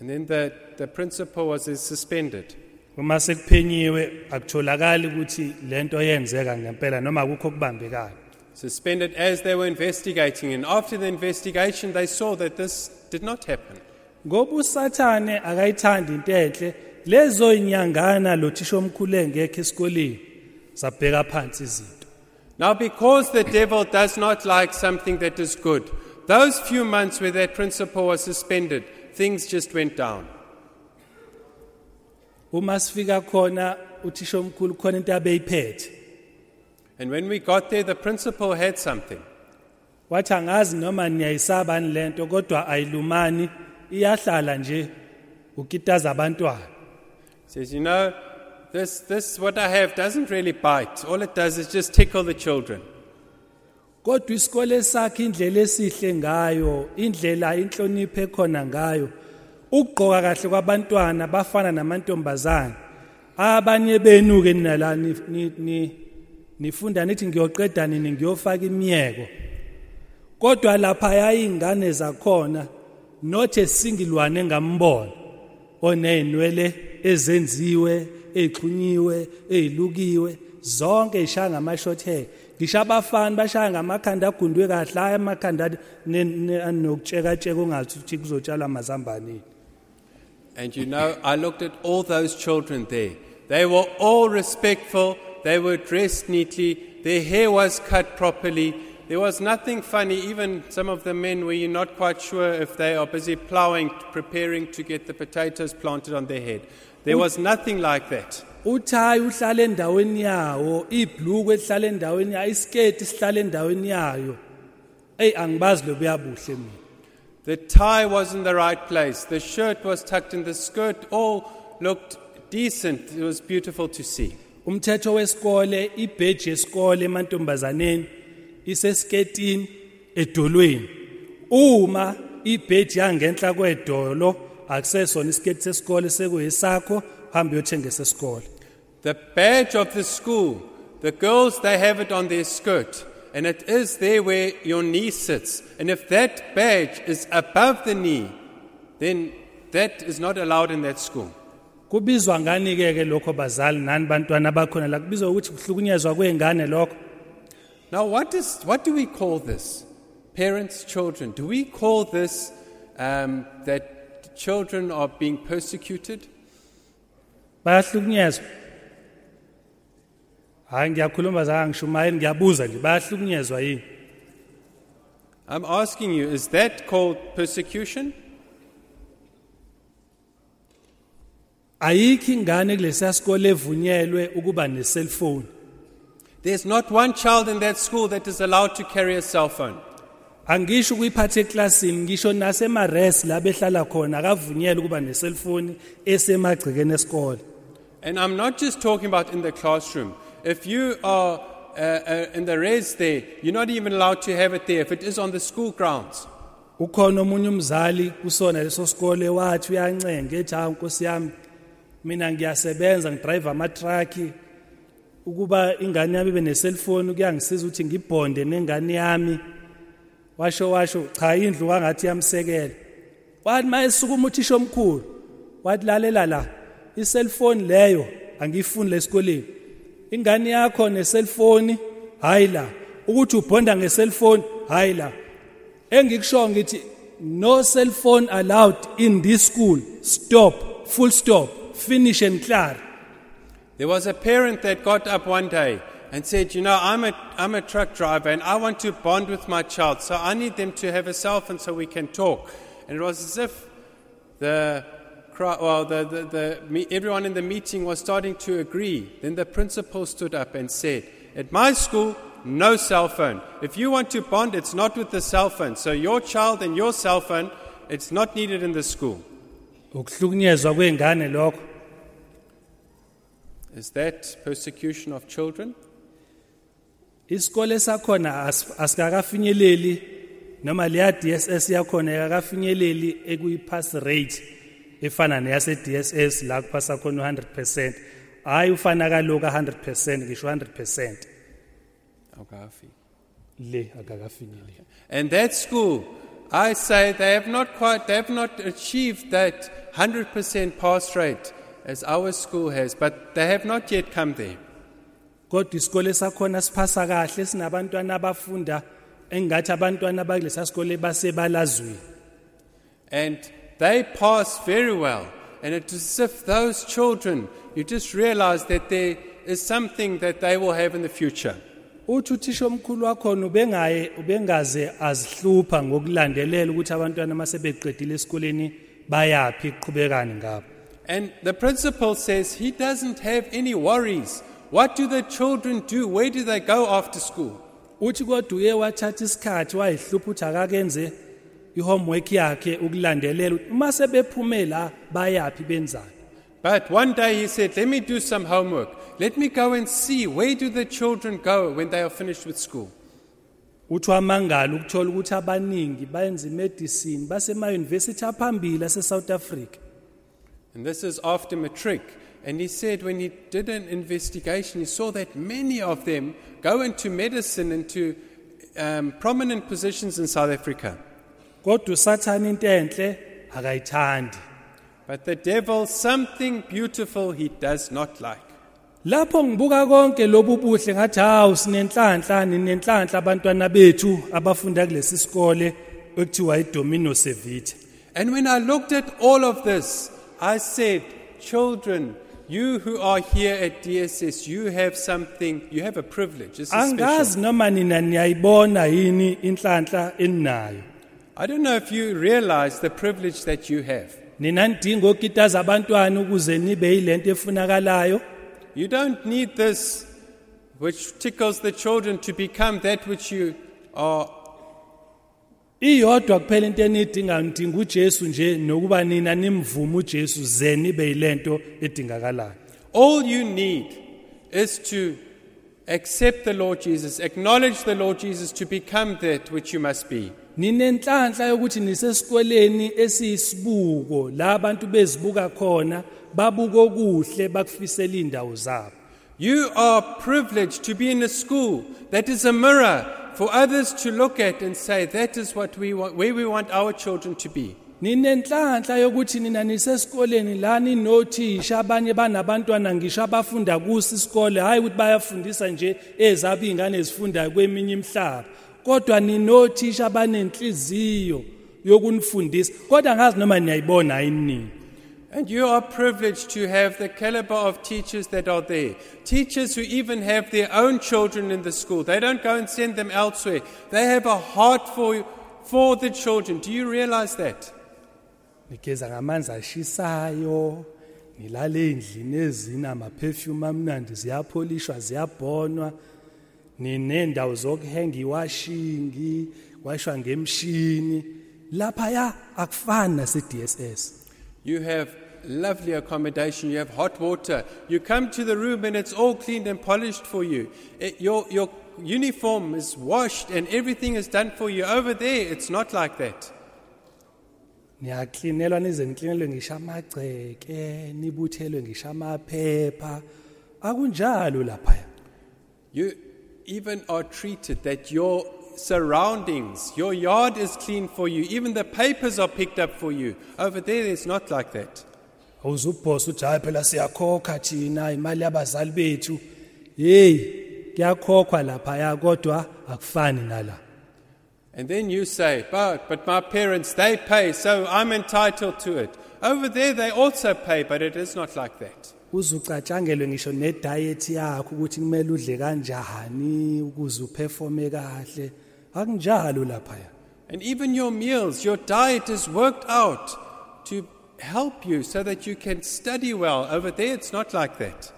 And then the, the principal was suspended. Uma sekuphenyiwe akutholakali ukuthi lento yenzeka ngempela noma akukho kubambekayo Suspended as they were investigating, and after the investigation, they saw that this did not happen. ngoba usathane akayithandi into enhle lezo inyangana lo thisha omkhulu engekho esikoleni zabheka phansi izinto Now, because the devil does not like something that is good, those few months where that principal was suspended, things just went down. Uma sifika khona uthisha omkhulu khona into abeyiphethe And when we got there, the principal had something. wathi angazi noma niyayisabani lento kodwa ayilumani iyahlala nje ukitaza abantwana He says, You know, this, this, what I have doesn't really bite. All it does is just tickle the children. kodwa isikole sakhe indlela esihle ngayo indlela inhlonipho ekhona ngayo ukugqoka kahle kwabantwana bafana namantombazane. Abanye benu ke nala ni- ni- ni- nifunda nithi ngiyoqeda nini ngiyofaka imiyeko. Kodwa lapha yayingane zakhona not a single one engambona. Oneyinwele ezenziwe ezixhunyiwe ezilukiwe zonke zishaya ngama short hair ngisho abafana bashaya ngamakhanda agundwe kahle hhayi amakhanda ne- ne- anokutshekatsheka ongathi ukuthi kuzotshalwa amazambaneni And you know, I looked at all those children there. They were all respectful. They were dressed neatly. Their hair was cut properly. There was nothing funny. Even some of the men where you're not quite sure if they are busy plowing, preparing to get the potatoes planted on their head. There was nothing like that. uthayi uhlala endaweni yawo ibhluku elihlala endaweni yayo isiketi sihlala endaweni yayo eyi angibazi lobuya buhle mina The tie was in the right place. The shirt was tucked in. The skirt all looked decent. It was beautiful to see. umthetho wesikole ibheji yesikole emantombazaneni isesiketini edolweni uma ibheji yangenhla kwedolo akusesona isiketi sesikole sekuyisakho hambe uyothenga esesikole The badge of the school, the girls, they have it on their skirt. And it is there where your knee sits. And if that badge is above the knee, then that is not allowed in that school. kubizwa ngani ke ke lokho bazali nani bantwana bakhona la kubizwa ukuthi kuhlukunyezwa lokho Now, what, is, what do we call this? Parents, children. Do we call this um, that children are being persecuted? bayahlukunyezwa hayi ngiyakhuluma zange ngishumayeli ngiyabuza nje bayahlukunyezwa yini I'm asking you, is that called persecution? ayikho ingane kulesiya sikole evunyelwe ukuba ne-cellphone There's not one child in that school that is allowed to carry a cell phone. angisho ukuyiphatha eklasini ngisho nasemares la behlala khona akavunyelwe ukuba ne-cellphone esemagcekeni esikole And I'm not just talking about in the classroom. If you are uh, uh, in the res there, you're not even allowed to have it there if it is on the school grounds. ukhona omunye umzali kusona leso sikole wathi uyancenga ethi hawu nkosi yami mina ngiyasebenza ngidrayiva amatraki ukuba ingane yami ibe ne-cellphone kuyangisiza ukuthi ngibhonde nengane yami. Washo washo cha indlu kangathi yamsekela wathi ma esukuma uthisha omkhulu. Wathi lalela la i-cellphone leyo angiyifuni lesikoleni ingane yakho ne-cellphone hayi la. Ukuthi ubhonda nge-cellphone hayi la. Engikusho ngithi no cell phone allowed in this school. Stop full stop. Finish and clear. There was a parent that got up one day and said, You know, I'm a, I'm a truck driver and I want to bond with my child, so I need them to have a cell phone so we can talk. And it was as if the, cro- well, the, the, the, me- everyone in the meeting was starting to agree. Then the principal stood up and said, At my school, no cell phone. If you want to bond, it's not with the cell phone. So your child and your cell phone, it's not needed in the school. ukuhlukunyezwa kwengane lokho Is that persecution of children? isikole sakhona as- asikakafinyeleli noma leya DSS yakhona yakakafinyeleli ekuyipass rate efana neyase DSS la kuphasa khona 100% hayi ufana kaloku 100% ngisho 100% Okay. le akakafinyeleli And that school, I say they have not quite, they have not achieved that 100% pass rate as our school has, but they have not yet come there. kodwa isikole sakhona siphasa kahle sinabantwana abafunda engathi abantwana bakulesa sikole basebalazweni. And they pass very well. And it's as if those children, you just realize that there is something that they will have in the future. uthi uthisha omkhulu wakhona ubengaye ubengaze azihlupha ngokulandelela ukuthi abantwana masebeqedile esikoleni bayaphi iqhubekani ngabo And the principal says he doesn't have any worries. What do the children do? Where do they go after school? uthi kodwa uye wathatha isikhathi wayihlupha ukuthi akakenze ihomework yakhe ukulandelela uma sebephume la bayaphi benzani But one day he said, Let me do some homework. Let me go and see where do the children go when they are finished with school. uthi wamangala ukuthola ukuthi abaningi bayenza imedicine basemayunivesithi aphambili ase-south africa And this is after matric. And he said when he did an investigation, he saw that many of them go into medicine, into um, prominent positions in South Africa. Kodwa usathane into enhle akayithandi But the devil, something beautiful he does not like. lapho ngibuka konke lobu buhle ngathi hawu sinenhlanhla ninenhlanhla abantwana bethu abafunda kulesi sikole ekuthiwa idomino Servite And when I looked at all of this, I said, Children, you who are here at DSS, you have something, you have a privilege. This is special. angazi noma nina niyayibona yini inhlanhla eninayo I don't know if you realize the privilege that you have. nina nidinga okitaza abantwana ukuze nibe yilento efunakalayo You don't need this, which tickles the children, to become that which you are. iyodwa kuphela into nidinga uJesu nje nokuba nina nimvume uJesu ze nibe yilento edingakalayo All you need is to accept the Lord Jesus, acknowledge the Lord Jesus to become that which you must be. Ninenhlanhla yokuthi nisesikoleni esiyisibuko la abantu bezibuka khona babuka okuhle bakufisela indawo zabo You are privileged to be in a school that is a mirror for others to look at and say, that is what we want, where we want our children to be. ninenhlanhla yokuthi nina nisesikoleni la ninothisha abanye banabantwana ngisho abafunda kuso isikole hhayi ukuthi bayafundisa nje ezabo iy'ngane zifundayo kweminye imihlaba kodwa ninothisha abanenhliziyo yokunifundisa kodwa ngazi noma niyayibona yini nini And you are privileged to have the caliber of teachers that are there. Teachers who even have their own children in the school. They don't go and send them elsewhere. They have a heart for, for the children. Do you realize that? nigeza ngamanzi ashisayo nilale endlini ezina amaperfume amnandi ziyapholishwa ziyabhonwa ninendawo zokuhenga iwashingi washwa ngemshini laphaya akufani nase-dss You have lovely accommodation. You have hot water. You come to the room and it's all cleaned and polished for you. It- your, your uniform is washed and everything is done for you. Over there, it's not like that. niyaklinelwa nize niklinelwe ngisho amagceke nibuthelwe ngisho amaphepha akunjalo laphaya You even are treated that your surroundings, your yard is clean for you. Even the papers are picked up for you. Over there, it's not like that. awuzubhosa uthi hayi phela siyakhokha thina imali yabazali bethu yeyi kuyakhokhwa laphaya kodwa akufani nala And then you say, but, but my parents, they pay, so I'm entitled to it. Over there, they also pay, but it is not like that. Uzucatshangelwe ngisho nediet yakho ukuthi kumele udle kanjani ukuze uperforme kahle akunjalo laphaya And even your meals, your diet is worked out to help you so that you can study well. Over there, it's not like that.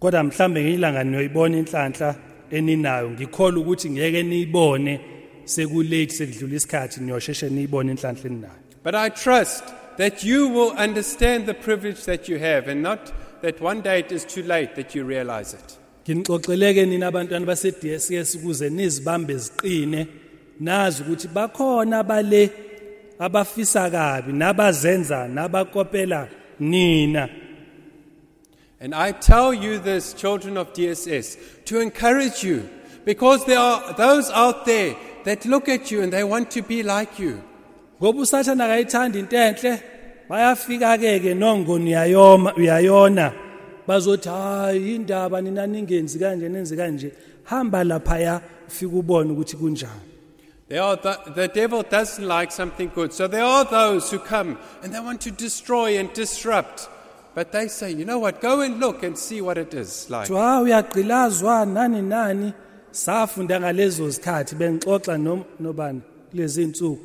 kodwa mhlambe ngilanga niyoyibona inhlanhla eninayo ngikholwa ukuthi ngeke niyibone sekulate sekudlula isikhathi niyosheshe niyibone inhlanhla eninayo But I trust that you will understand the privilege that you have and not that one day it is too late that you realize it. nginixoxeleke nina abantwana base-DSS ukuze nizibambe ziqine nazi ukuthi bakhona bale abafisa kabi nabazenza nabakopela nina And I tell you this, children of DSS, to encourage you because there are those out there that look at you and they want to be like you. Ngoba usathana akayithanda into enhle. Bayafika ke nongoni uyayona bazothi hayi indaba nina ningenzi kanje nenzi kanje. Hamba laphaya ufike ubone ukuthi kunjani. There are the, the devil doesn't like something good. So there are those who come and they want to destroy and disrupt. But they say, you know what, go and look and see what it is like. kuthiwa uyagqilazwa nani nani. Safunda ngalezo zikhathi bengixoxa nobani kulezi insuku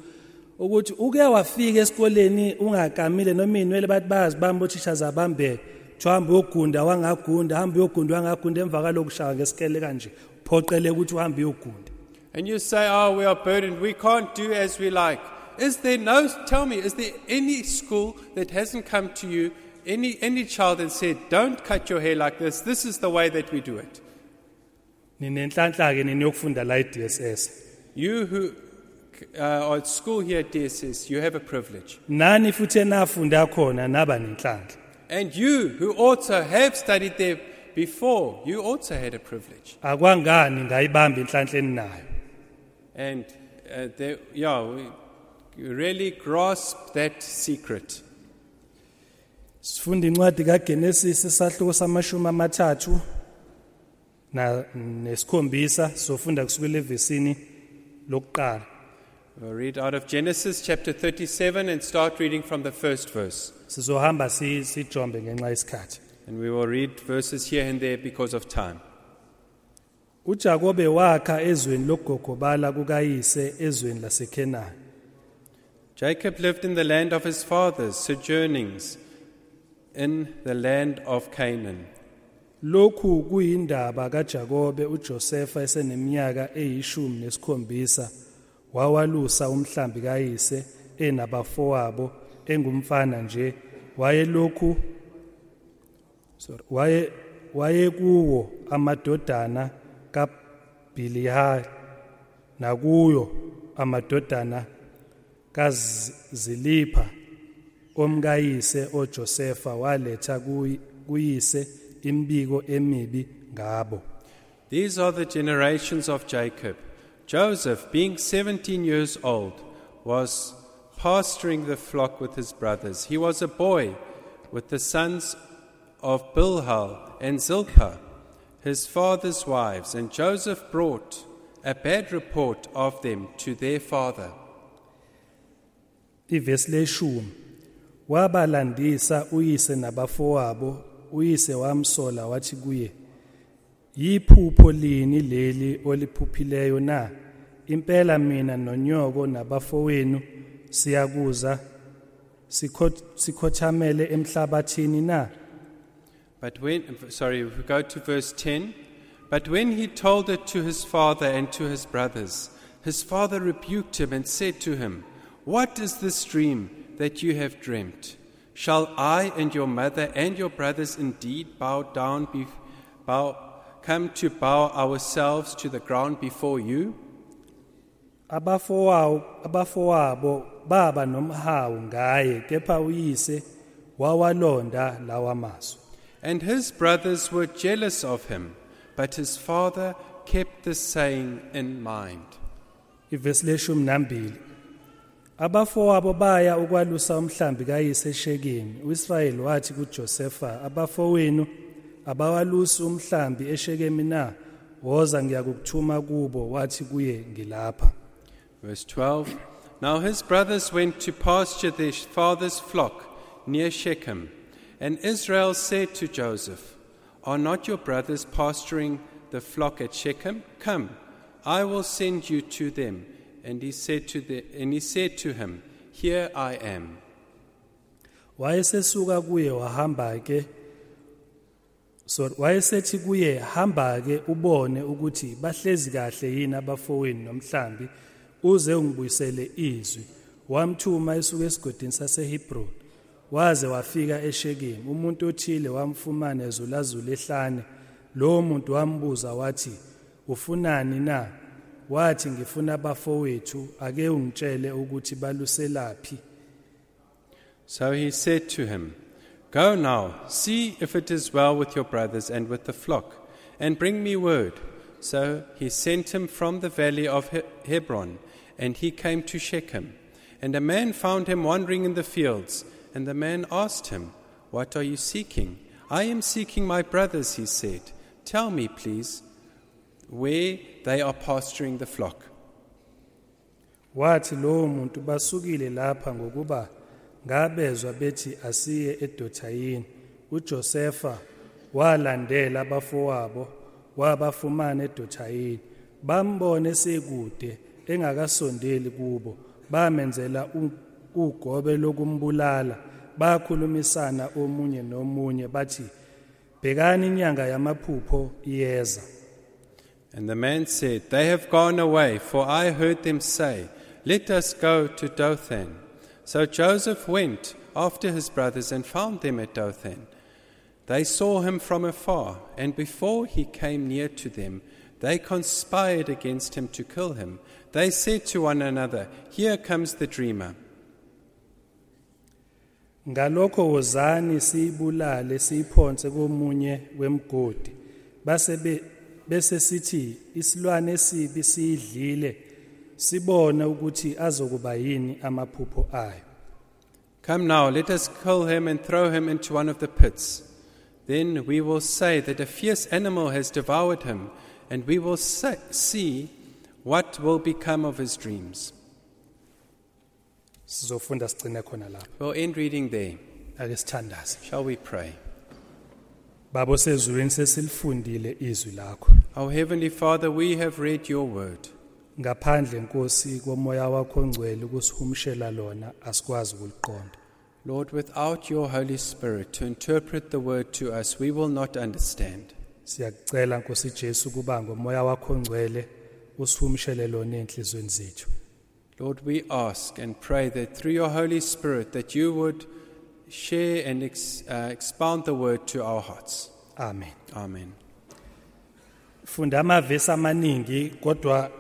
ukuthi uke wafika esikoleni ungakamile noma inwele bathi bayazibamba othisha zabambeke kuthiwa hamba uyogunda wangagunda hamba uyogunda wangagunda emva kalokushaya ngesikele kanje phoqele ukuthi uhambe uyogunda And you say, oh, we are burdened. We can't do as we like. Is there no, tell me, is there any school that hasn't come to you, any, any child and said, don't cut your hair like this. This is the way that we do it. ninenhlanhla ke niniyokufunda la e-DSS You who uh, at school here at DSS, you have a privilege. nani futhi enafunda khona naba nenhlanhla And you who also have studied there before, you also had a privilege. akwangani ngayibamba inhlanhla eninayo And uh, there, yeah, we really grasp that secret. sifunda incwadi kaGenesis isahluko samashumi amathathu na nesikhombisa sofunda kusukela evesini lokuqala We'll read out of Genesis chapter 37 and start reading from the first verse. sizohamba sijombe ngenxa yesikhathi And we will read verses here and there because of time. uJakobe wakha ezweni lokugogobala kukayise ezweni laseKenani Jacob lived in the land of his fathers, sojournings in the land of Canaan. lokhu kuyindaba kaJakobe uJosefa eseneminyaka eyishumi nesikhombisa wawalusa umhlambi kayise enabafowabo engumfana nje wayelokhu sorry waye wayekuwo amadodana kaBiliha nakuyo amadodana kaZilipha omkayise oJosefa waletha kuyi- kuyise imbiko emibi ngabo These are the generations of Jacob. Joseph, being 17 years old, was pasturing the flock with his brothers. He was a boy with the sons of Bilhah and Zilpah, his father's wives, and Joseph brought a bad report of them to their father. wabalandisa uyise nabafowabo uyise wamsola wathi kuye yiphupho lini leli oliphuphileyo na impela mina nonyoko nabafowenu siyakuza sikho- sikhothamele emhlabathini na But when, sorry, if we go to verse 10. But when he told it to his father and to his brothers, his father rebuked him and said to him, What is this dream that you have dreamt? Shall I and your mother and your brothers indeed bow down, be, bow, come to bow ourselves to the ground before you? abafowabo baba nomhawu ngaye kepha uyise wawalonda lawa mazwi And his brothers were jealous of him, but his father kept the saying in mind. ivesi leshumi nambili abafowabo baya ukwalusa umhlambi kayise eshekemi uIsrayeli wathi kuJosefa abafowenu abawalusi umhlambi eshekemi na woza ngiyakukuthuma kubo wathi kuye ngilapha Verse 12 Now his brothers went to pasture their father's flock near Shechem. And Israel said to Joseph, Are not your brothers pasturing the flock at Shechem? Come, I will send you to them. And he said to, the, and he said to him, Here I am. wayesesuka kuye wahamba ke sorry wayesethi kuye hamba ke ubone ukuthi bahlezi kahle yini abafowenu nomhlambi uze ungibuyisele izwi. Wamthuma esuka esigodini saseHebron waze wafika eShekemi umuntu othile wamfumana ezulazula ehlane. Lo muntu wambuza wathi ufunani na? Wathi ngifuna abafowethu ake ungitshele ukuthi baluselaphi. So he said to him, Go now, see if it is well with your brothers and with the flock, and bring me word. So he sent him from the valley of He- Hebron, and he came to Shechem. And a man found him wandering in the fields, and the man asked him, What are you seeking? I am seeking my brothers, he said. Tell me, please, where they are pasturing the flock. wathi muntu ngabezwa bethi asiye edothayini. uJosefa walandela abafowabo wabafumana edothayini. Bambone sekude engakasondeli kubo. Bamenzela ugobe lokumbulala. Bakhulumisana omunye nomunye bathi bhekani inyanga yamaphupho iyeza. And the man said, They have gone away, for I heard them say, Let us go to Dothan. So Joseph went after his brothers and found them at Dothan. They saw him from afar, and before he came near to them, they conspired against him to kill him. They said to one another, Here comes the dreamer. ngalokho wozani siyibulale siyiphonse komunye wemgodi base be- bese sithi isilwane esibi siyidlile sibone ukuthi azokuba yini amaphupho ayo Come now, let us kill him and throw him into one of the pits. Then we will say that a fierce animal has devoured him, and we will see what will become of his dreams. sizofunda sigcine khona lapho We'll end reading there. ake sithandaze Shall we pray? babo sezulwini sesilifundile izwi lakho Our Heavenly Father, we have read your word. Ngaphandle nkosi komoya wakho ongcwele ukusihumshela lona asikwazi ukuliqonda Lord, without your Holy Spirit to interpret the word to us, we will not understand. siyakucela nkosi Jesu kuba ngomoya wakho ongcwele usihumshele lona zethu Lord, we ask and pray that through your Holy Spirit that you would share and ex- uh, expound the word to our hearts. amen Amen. funda amavesi amaningi kodwa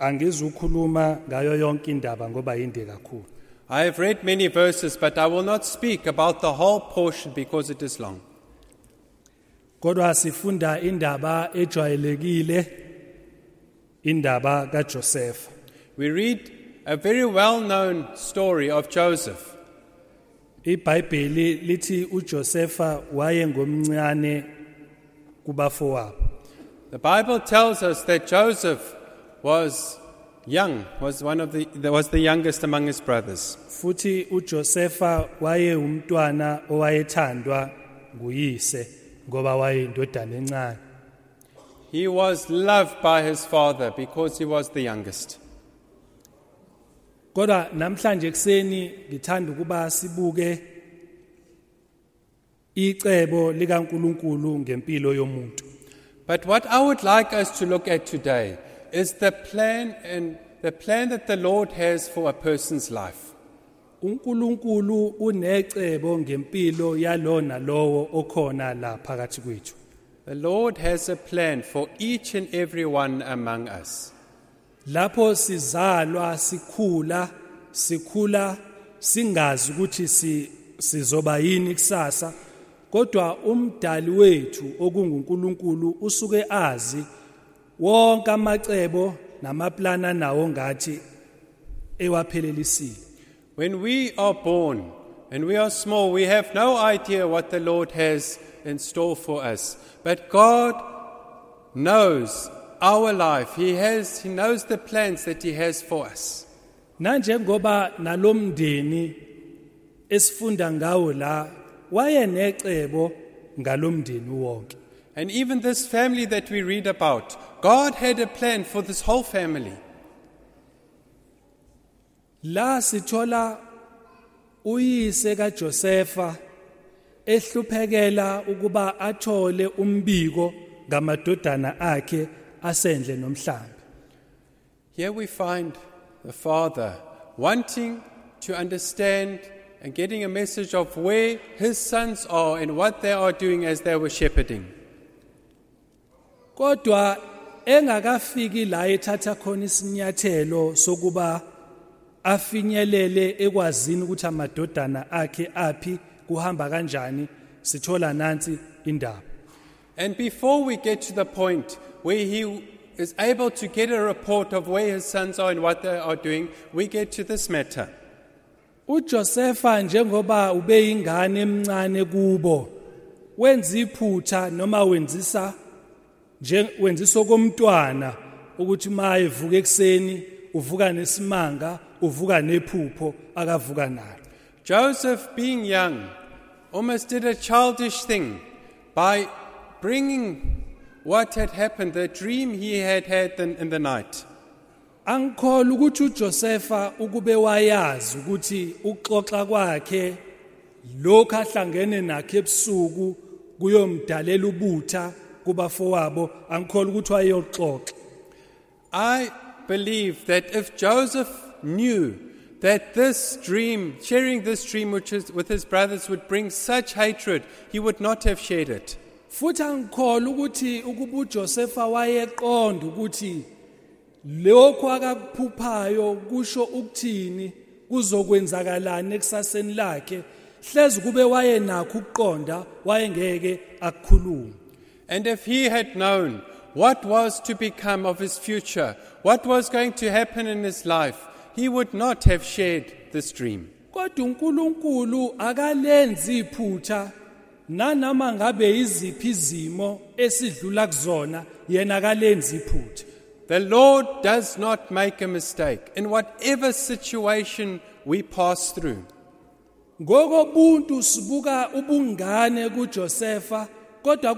angizukhuluma ngayo yonke indaba ngoba yinde kakhulu I have read many verses, but I will not speak about the whole portion because it is long. kodwa sifunda indaba ejwayelekile indaba kaJoseph We read a very well known story of Joseph. iBhayibheli lithi uJosepha wayengomncane kubafowabo The Bible tells us that Joseph was young, was, one of the, was the youngest among his brothers. futhi uJosepha waye umntwana owayethandwa nguyise ngoba wayeyindodana encane He was loved by his father because he was the youngest. kodwa namhlanje kuseni ngithanda ukuba sibuke icebo likaNkuluNkulu ngempilo yomuntu But what I would like us to look at today is the plan and the plan that the Lord has for a person's life. uNkulunkulu unecebo ngempilo yalo nalowo okhona la phakathi kwethu The Lord has a plan for each and every one among us. lapho sizalwa sikhula sikhula singazi ukuthi si sizoba yini kusasa kodwa umdali wethu okunguNkulunkulu usuke azi wonke amacebo namaplana nawo ngathi ewaphelelisile When we are born and we are small, we have no idea what the Lord has in store for us. But God knows our life. He has he knows the plans that he has for us. nalomndeni esifunda ngawo la wayenecebo ngalomndeni wonke And even this family that we read about, God had a plan for this whole family. la sithola uyise kaJosepha ehluphekela ukuba athole umbiko ngamadodana akhe asendle nomhlambi Here we find the father wanting to understand and getting a message of where his sons are and what they are doing as they were shepherding. kodwa engakafiki la ethatha khona isinyathelo sokuba afinyelele ekwazini ukuthi amadodana akhe aphi kuhamba kanjani sithola nansi indaba And before we get to the point where he is able to get a report of where his sons are and what they are doing, we get to this matter. uJosepha njengoba ubeyingane emncane kubo wenza iphutha noma wenzisa nje wenzisa komntwana ukuthi uma evuka ekseni uvuka nesimanga uvuka nephupho akavuka nalo Joseph, being young, almost did a childish thing by bringing what had happened, the dream he had had in, in the night. angikholwa ukuthi uJosepha ukube wayazi ukuthi uxoxa kwakhe lokho ahlangene nakhe ebusuku kuyomdalela ubutha kubafowabo angikholwa ukuthi wayeyoxoxa I believe that if Joseph knew that this dream, sharing this dream which is, with his brothers would bring such hatred, he would not have shared it. futhi angikholwa ukuthi ukuba uJosepha wayeqonda ukuthi lokho akakuphuphayo kusho ukuthini kuzokwenzakalani ekusaseni lakhe hlezi kube wayenakho ukuqonda wayengeke akukhuluma And if he had known what was to become of his future, what was going to happen in his life, he would not have shared this dream. kodwa uNkulunkulu akalenzi iphutha nanoma ngabe iziphi izimo esidlula kuzona yena akalenzi iphutha The Lord does not make a mistake in whatever situation we pass through. ngokobuntu sibuka ubungane kuJosepha kodwa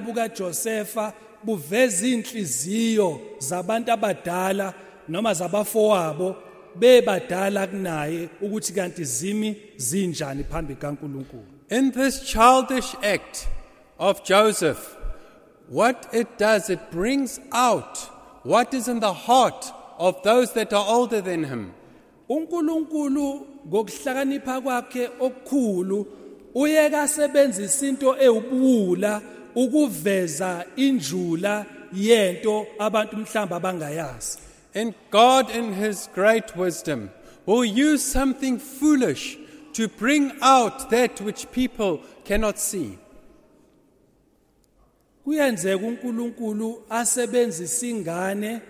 bukaJosepha buveza inhliziyo zabantu abadala noma zabafowabo bebadala kunaye ukuthi kanti zimi zinjani phambi kaNkuluNkulu In this childish act of Joseph, what it does, it brings out what is in the heart of those that are older than him. uNkulunkulu ngokuhlakanipha kwakhe okukhulu uyeka asebenzisa into ewubuwula ukuveza injula yento abantu mhlamba bangayazi And God, in His great wisdom, will use something foolish to bring out that which people cannot see. kuyenzeka uNkulunkulu asebenzisa ingane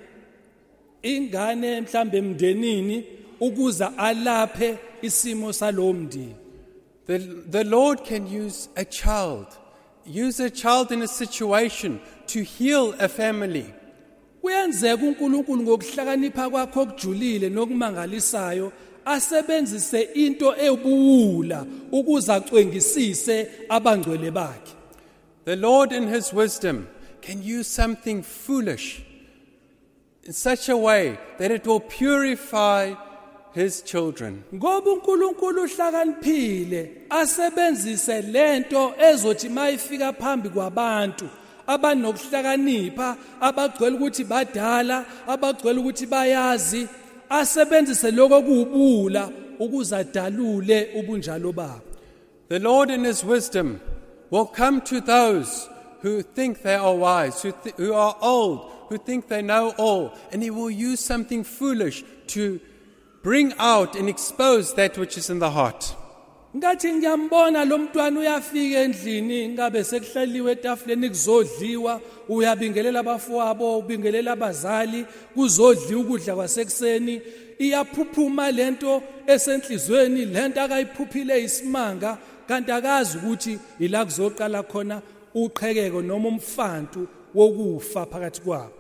ingane mhlambe emndenini ukuza alaphe isimo salomndeni The, the Lord can use a child, use a child in a situation to heal a family. kuyenzeka uNkulunkulu ngokuhlakanipha kwakhe okujulile nokumangalisayo asebenzise into ebuwula ukuze acwengisise abangcwele bakhe The Lord, in His wisdom, can use something foolish in such a way that it will purify His children. ngoba uNkulunkulu uhlakaniphile asebenzise lento ezothi mayifika phambi kwabantu abanokuhlakanipha abagcwele ukuthi badala abagcwele ukuthi bayazi asebenzise lokho kuwubula ukuze adalule ubunjalo babo The Lord, in His wisdom, will come to those who think they are wise, who, th- who are old, who think they know all, and He will use something foolish to bring out and expose that which is in the heart. ngathi ngiyambona lo mntwana uyafika endlini ngabe sekuhleliwe etafuleni kuzodliwa uyabingelela abafowabo ubingelela abazali kuzodliwa ukudla kwasekuseni iyaphuphuma lento esenhlizweni lento akayiphuphile isimanga kanti akazi ukuthi ila kuzoqala khona uqhekeko noma umfantu wokufa phakathi kwabo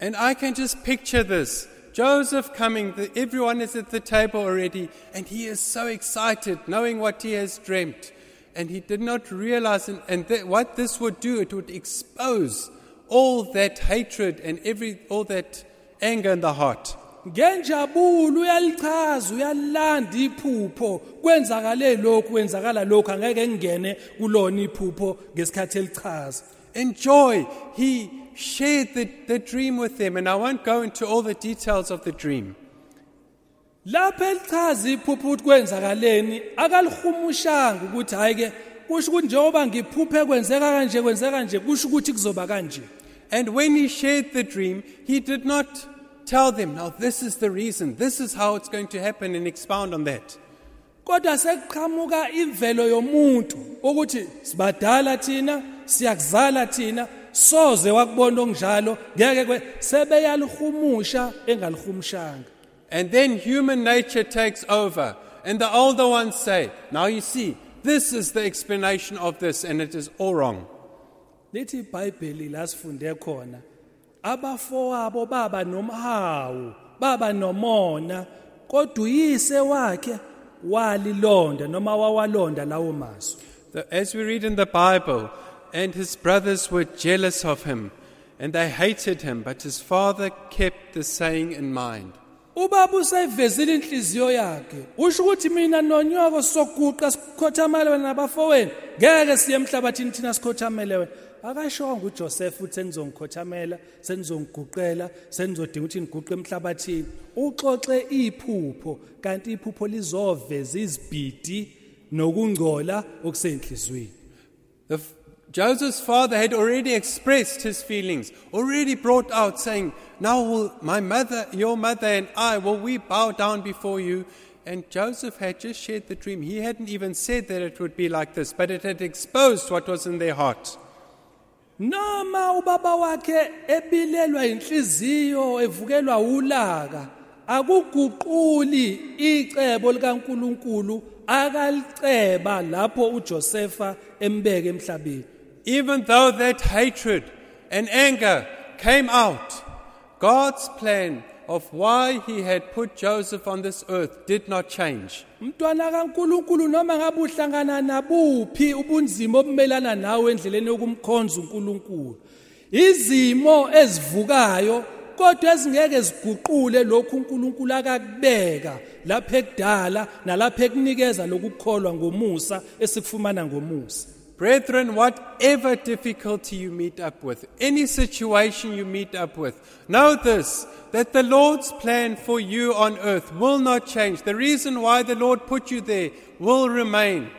And I can just picture this. Joseph coming, the, everyone is at the table already, and he is so excited knowing what he has dreamt. And he did not realize, and, and that what this would do, it would expose all that hatred and every, all that anger in the heart. ngenjabulo uyalichaza uyalanda iphupho kwenzakale lokhu kwenzakala lokhu angeke ngene kulona iphupho ngesikhathi elichaza In joy, he shared the, the dream with them, and I won't go into all the details of the dream. And when he shared the dream, he did not tell them, now this is the reason, this is how it's going to happen, and expound on that. kodwa sekuqhamuka imvelo yomuntu ukuthi sibadala thina siyakuzala thina soze wakubona okunjalo ngeke kwe sebeyalihumusha engalihumushanga And then human nature takes over, and the older ones say, now you see, this is the explanation of this, and it is all wrong. lithi iBhayibheli la sifunde khona abafowabo baba nomhawu baba nomona kodwa uyise wakhe walilonda noma wawalonda lawo mazwi As we read in the Bible, and his brothers were jealous of him, and they hated him, but his father kept the saying in mind. ubaba useyivezile inhliziyo yakhe. Usho ukuthi mina nonyoko soguqa sikhothamele nabafowenu. Ngeke siye emhlabathini thina sikhothamele wena. Akashonga uJoseph uthi senizongikhothamela senizongiguqela senizodinga ukuthi ngiguqe emhlabathini. Uxoxe iphupho kanti iphupho lizoveza izibhidi nokungcola okusenhlizweni The f- Joseph's father had already expressed his feelings, already brought out, saying, Now will my mother, your mother, and I, will we bow down before you? And Joseph had just shared the dream. He hadn't even said that it would be like this, but it had exposed what was in their heart. noma ubaba wakhe ebilelwa inhliziyo evukelwa ulaka akuguquli icebo likaNkuluNkulu akaliceba lapho uJosefa embeke emhlabeni Even though that hatred and anger came out, God's plan of why he had put Joseph on this earth did not change. umntwana kaNkuluNkulu noma ngabe uhlangana nabuphi ubunzima obumelana nawe endleleni yokumkhonza uNkulunkulu izimo ezivukayo kodwa ezingeke ziguqule lokhu uNkulunkulu akakubeka lapha ekudala nalapha ekunikeza lokukholwa ngomusa esikufumana ngomusa Brethren, whatever difficulty you meet up with, any situation you meet up with, know this that the Lord's plan for you on earth will not change. The reason why the Lord put you there will remain.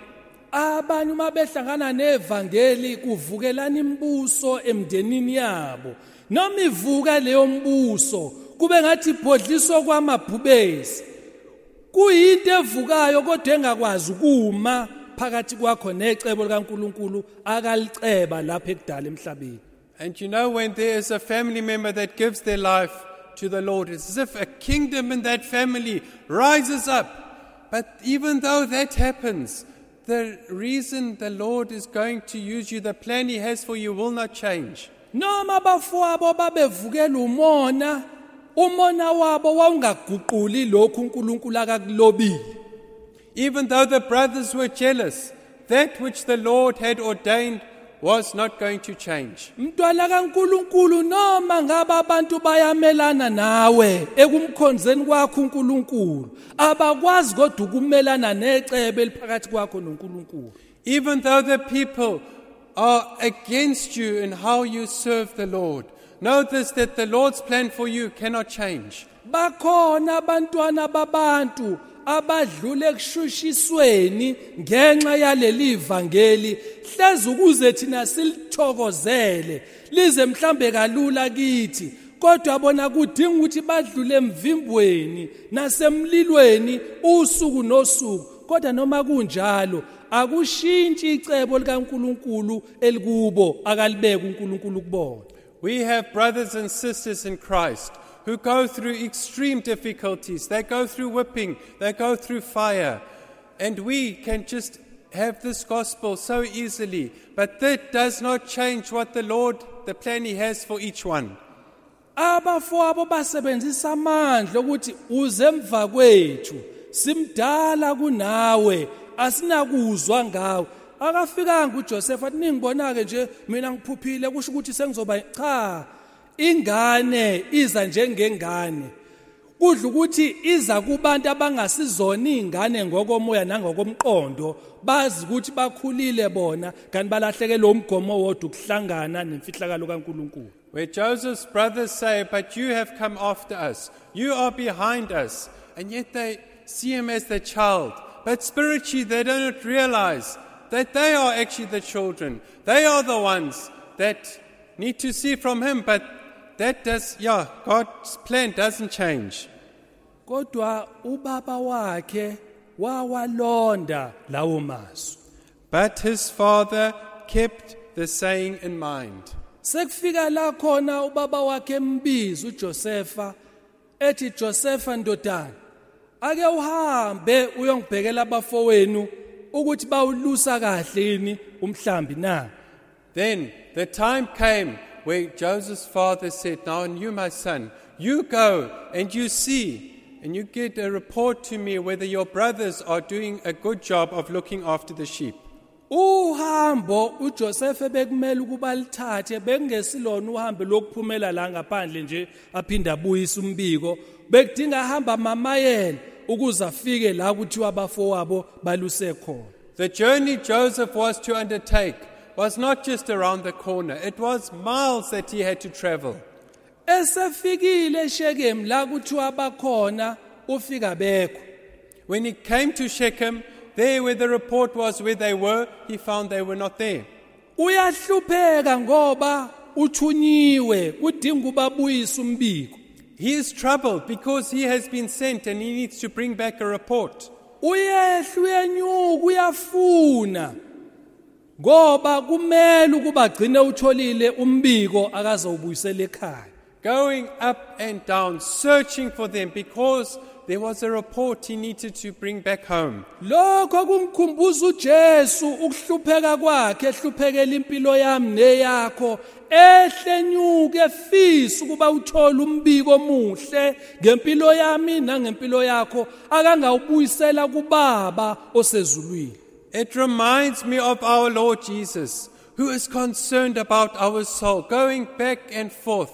abanye uma behlangana nevangeli kuvukelana imibuso emndenini yabo noma ivuka leyo mbuso kube ngathi ibhodliso kwamabhubesi kuyinto evukayo kodwa engakwazi ukuma phakathi kwakho necebo likaNkuluNkulu akaliceba lapha ekudala emhlabeni And you know, when there is a family member that gives their life to the Lord, it's as if a kingdom in that family rises up. But even though that happens, the reason the Lord is going to use you, the plan He has for you, will not change. noma abafowabo babevukela umona umona wabo wawungaguquli lokhu uNkulunkulu akakulobile Even though the brothers were jealous, that which the Lord had ordained was not going to change. mntwana kaNkulunkulu noma ngabe abantu bayamelana nawe ekumkhonzeni kwakho uNkulunkulu abakwazi kodwa ukumelana necebe eliphakathi kwakho noNkulunkulu Even though the people are against you in how you serve the Lord, know this that the Lord's plan for you cannot change. bakhona abantwana babantu abadlule ekushushisweni ngenxa yaleli ivangeli hleze ukuze thina silithokozele lize mhlambe kalula kithi. Kodwa bona kudinga ukuthi badlule emvimbweni nasemlilweni usuku nosuku. Kodwa noma kunjalo akushintshi icebo likaNkuluNkulu elikubo akalibeka uNkulunkulu kubona. We have brothers and sisters in Christ who go through extreme difficulties. They go through whipping, they go through fire. And we can just have this gospel so easily. But that does not change what the Lord, the plan He has for each one. abafowabo basebenzisa amandla uze emva kwethu simdala kunawe asinakuzwa ngawe akafikanga uJoseph athi ningibona ke nje mina ngiphuphile kusho ukuthi sengizoba cha ingane iza njengengane kudla ukuthi iza kubantu abangasizona izingane ngokomoya nangokomqondo bazi ukuthi bakhulile bona kanti balahlekelwe umgomo wodwa ukuhlangana nemfihlakalo kaNkuluNkulu Where Joseph's brothers say, But you have come after us, you are behind us, and yet they see him as their child. But spiritually, they don't realize that they are actually the children. They are the ones that need to see from him, but that does, yeah, God's plan doesn't change. kodwa ubaba wakhe wawalonda lawo mazwi But his father kept the saying in mind. sekufika la khona ubaba wakhe embiza uJosepha ethi Josepha ndodana ake uhambe uyongibhekela abafowenu ukuthi bawulusa kahle yini umhlambi na Then the time came where Joseph's father said, Now, and you, my son, you go and you see, and you get a report to me whether your brothers are doing a good job of looking after the sheep. uhambo uJoseph bekumele ukuba lithathe bekungesilona uhambe lokuphumela la ngaphandle nje aphinda abuyisa umbiko bekudinga hamba mamayela ukuze afike la kuthiwa abafowabo baluse khona The journey Joseph was to undertake was not just around the corner, it was miles that he had to travel. esefikile Shechem la kuthiwa bakhona ufika bekho When he came to Shechem, there where the report was where they were, he found they were not there. uyahlupheka ngoba uthunyiwe kudinga ubabuyisa umbiko He is troubled because he has been sent and he needs to bring back a report. uyehla uyenyuka uyafuna ngoba kumele ukuba agcine utholile umbiko akazowubuyisela ekhaya. Going up and down, searching for them because there was a report he needed to bring back home. lokho kumkhumbuza uJesu ukuhlupheka kwakhe ehluphekela impilo yami neyakho. Ehlenyuke efisa ukuba uthole umbiko omuhle ngempilo yami nangempilo yakho. Akangawubuyisela kubaba osezulwini. It reminds me of our Lord Jesus, who is concerned about our soul, going back and forth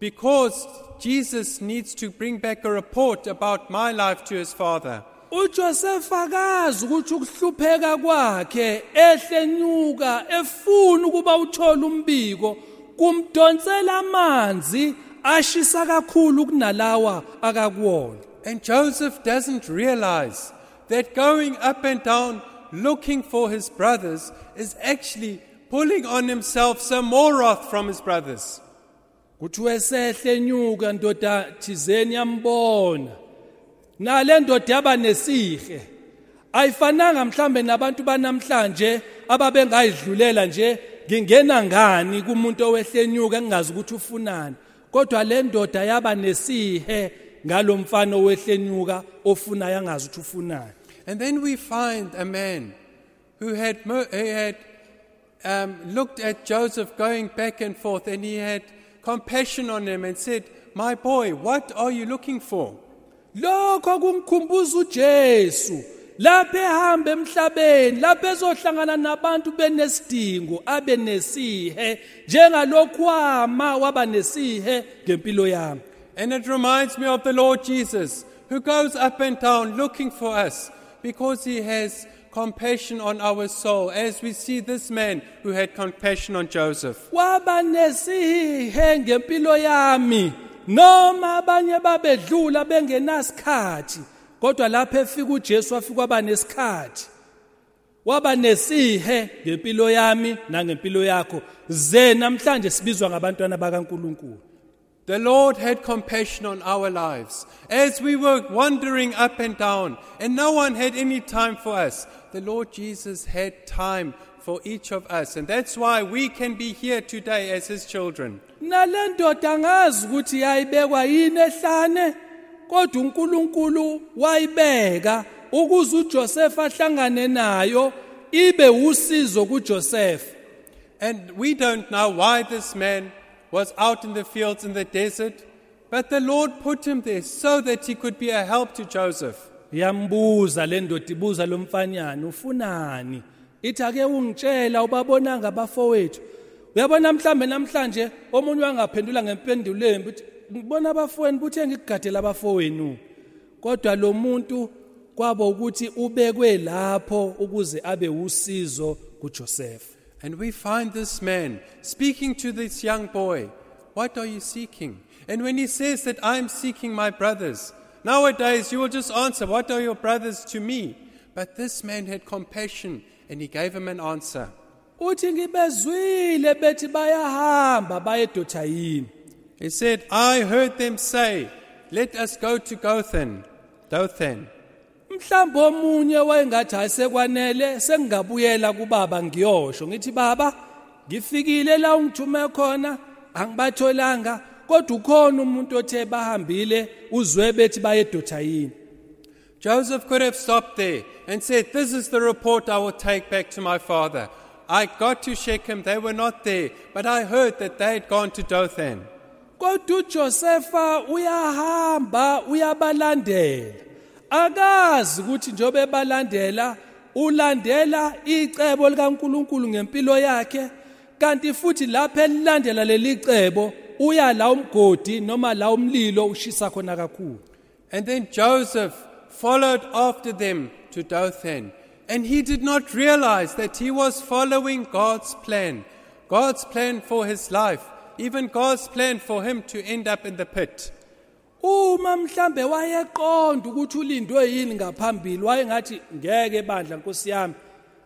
because Jesus needs to bring back a report about my life to his Father. uJoseph akazi ukuthi ukuhlupheka kwakhe ehlenyuka efuna ukuba uthole umbiko kumdonsela amanzi ashisa kakhulu kunalawa akakuwona And Joseph doesn't realize that going up and down looking for his brothers is actually pulling on himself some more wrath from his brothers. kuthi wesehle nyuka ndoda thizeni yambona. Nale ndoda yaba nesihe. Ayifananga mhlambe nabantu banamhlanje ababengayidlulela nje ngingena ngani kumuntu owehlenyuka engingazi ukuthi ufunani? Kodwa le ndoda yaba nesihe ngalomfana owehlenyuka ofunayo angazi ukuthi ufunani. And then we find a man who had, who had um, looked at Joseph going back and forth and he had compassion on him and said, My boy, what are you looking for? lokho kungikhumbuza uJesu. Lapho ehamba emhlabeni lapho ezohlangana nabantu benesidingo abe nesihe. Waba nesihe ngempilo yami. And it reminds me of the Lord Jesus, who goes up and down looking for us because he has compassion on our soul, as we see this man who had compassion on Joseph. noma abanye babedlula bengenasikhathi kodwa lapho efika uJesu wafika waba nesikhathi. Waba nesihe ngempilo yami nangempilo yakho. Ze namhlanje sibizwa ngabantwana bakaNkuluNkulu The Lord had compassion on our lives. As we were wandering up and down, and no one had any time for us, the Lord Jesus had time for each of us. And that's why we can be here today as His children. nale ndoda ngazi ukuthi yayibekwa yini ehlane kodwa uNkulunkulu wayibeka ukuze uJoseph ahlangane nayo ibe usizo kuJoseph And we don't know why this man was out in the fields in the desert, but the Lord put him there so that he could be a help to Joseph. yambuza le ndoda ibuza lo mfanyana ufunani? Ithi ake ungitshela ubabonanga abafowethu uyabona mhlambe namhlanje omunye wangaphendula ngempendulo uthi ngibona abafowenu buthe ngikugadela abafowenu kodwa lo muntu kwabo ukuthi ubekwe lapho ukuze abe usizo kuJoseph And we find this man speaking to this young boy, What are you seeking? And when he says that I'm seeking my brothers, nowadays you will just answer, What are your brothers to me? But this man had compassion and he gave him an answer. uthi ngibezwile bethi bayahamba bayedothayini He said, I heard them say, Let us go to Gothan. Dothan. Mhlawumbe omunye wayengathi ayisekwanele sengingabuyela kubaba ngiyosho ngithi baba ngifikile la ungithume khona angibatholanga kodwa ukhona umuntu othe bahambile uzwe bethi bayedothayini Joseph could have stopped there and said, This is the report I will take back to my father. I got to Shechem, they were not there, but I heard that they had gone to Dothan. kodwa uJosepha uyahamba uyabalandela akazi ukuthi njobe balandela ulandela icebo likaNkuluNkulu ngempilo yakhe kanti futhi lapho elilandela leli cebo uya la umgodi noma la umlilo ushisa khona kakhulu And then Joseph followed after them to Dothan. And he did not realize that he was following God's plan, God's plan for his life, even God's plan for him to end up in the pit. Uma mhlambe wayeqonda ukuthi ulindwe yini ngaphambili wayengathi ngeke bandla Nkosi yami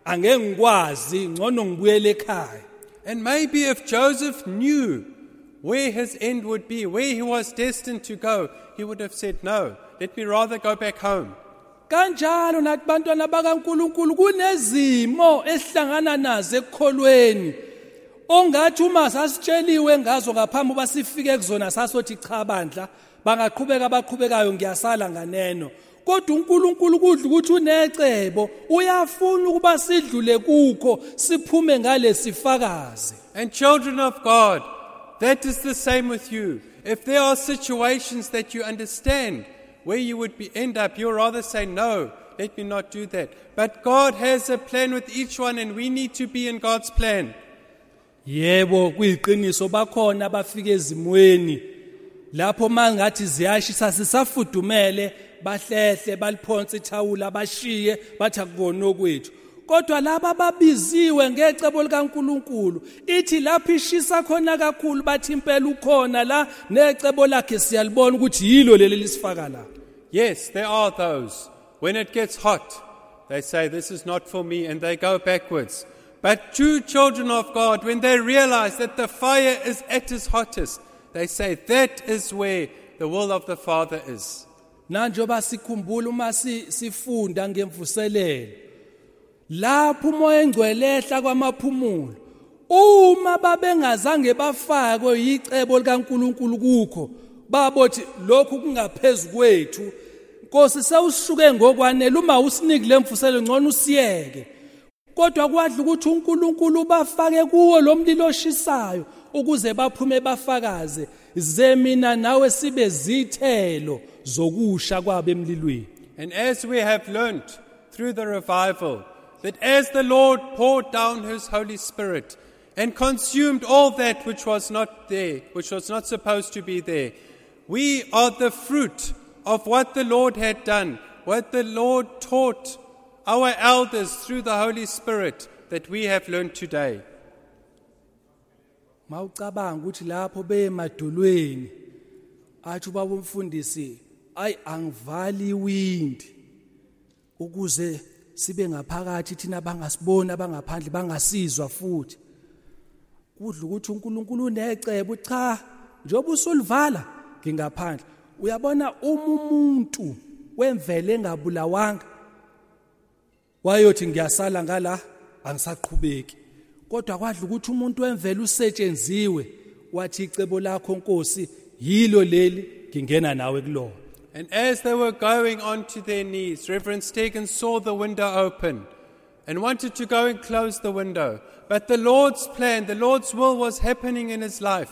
angeke ngikwazi ngcono ngibuyele ekhaya And maybe if Joseph knew where his end would be, where he was destined to go, he would have said, No, let me rather go back home. kanjalo nathi bantwana bakaNkuluNkulu kunezimo esihlangana nazo ekukholweni ongathi uma sasitsheliwe ngazo ngaphambi uba sifike kuzona sasothi cha bandla bangaqhubeka abaqhubekayo ngiyasala nganeno kodwa uNkulunkulu kudla ukuthi unecebo uyafuna ukuba sidlule kukho siphume ngalesifakazi And children of God, that is the same with you. If there are situations that you understand where you would be end up, you'll rather say, No, let me not do that. But God has a plan with each one, and we need to be in God's plan. Yebo kuyiqiniso bakhona abafika ezimweni lapho mangathi ziyashisa sisafudumele bahlehle baliphonsa ithawula bashiye bathi akubona okwethu kodwa laba babiziwe ngecebo likaNkuluNkulu ithi lapho ishisa khona kakhulu bathi impela ukhona la necebo lakhe siyalibona ukuthi yilo leli lisifaka la Yes, there are those. When it gets hot, they say, This is not for me, and they go backwards. But true children of God, when they realize that the fire is at its hottest, they say, That is where the will of the Father is. nanjoba sikhumbula uma si- sifunda ngemvuselelo. Lapho umoya engcwele ehla kwamaphumulo uma babengazange bafakwe yicebo likaNkuluNkulu kukho babothi lokhu kungaphezulu kwethu. Nkosi sewusuke ngokwanele uma usinike lemfuselo ngcono usiyeke. Kodwa kwadla ukuthi uNkulunkulu bafake kuwo lo mlilo oshisayo ukuze baphume bafakaze nawe sibe zithelo zokusha kwabo emlilweni And as we have learnt through the revival, that as the Lord poured down his Holy Spirit and consumed all that which was not there, which was not supposed to be there, we are the fruit of what the Lord had done, what the Lord taught our elders through the Holy Spirit that we have learned today. Mawucabanga ukuthi lapho beyemadolweni athi ubaba umfundisi ayi angivali iwindi ukuze sibe ngaphakathi thina bangasiboni abangaphandle bangasizwa futhi. Kudla ukuthi uNkulunkulu unecebo cha njoba usulivala ngingaphandle uyabona uma umuntu wemvele engabulawanga wayothi ngiyasala ngala angisaqhubeki. Kodwa kwadla ukuthi umuntu wemvele usetshenziwe wathi icebo lakho Nkosi yilo leli ngingena nawe kulona And as they were going on to their knees, Reverend Stegen saw the window open and wanted to go and close the window. But the Lord's plan, the Lord's will was happening in his life.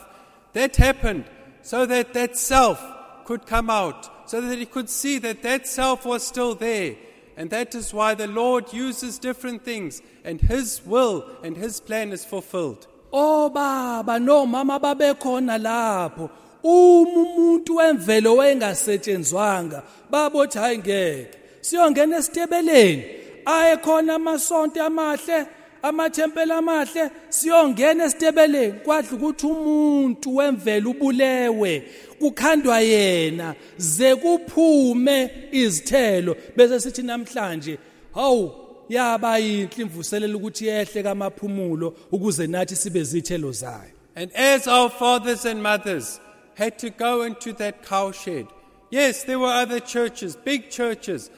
That happened so that that self could come out, so that he could see that that self was still there. And that is why the Lord uses different things, and his will and his plan is fulfilled. obaba nomama babekhona lapho. Uma umuntu wemvelo wayengasetshenzwanga babothi hayi ngeke. Siyongena esitebeleni. Aye khona amasonto amahle amathempeli amahle siyongena esitebeleni kwadla ukuthi umuntu wemvelo ubulewe kukhandwa yena ze kuphume izithelo bese sithi namhlanje hawu yaba yinhle imvuselelo ukuthi yehle kamaphumulo ukuze nathi sibe zithelo zayo. And as our fathers and mothers had to go into that cowshed, yes, there were other churches, big churches,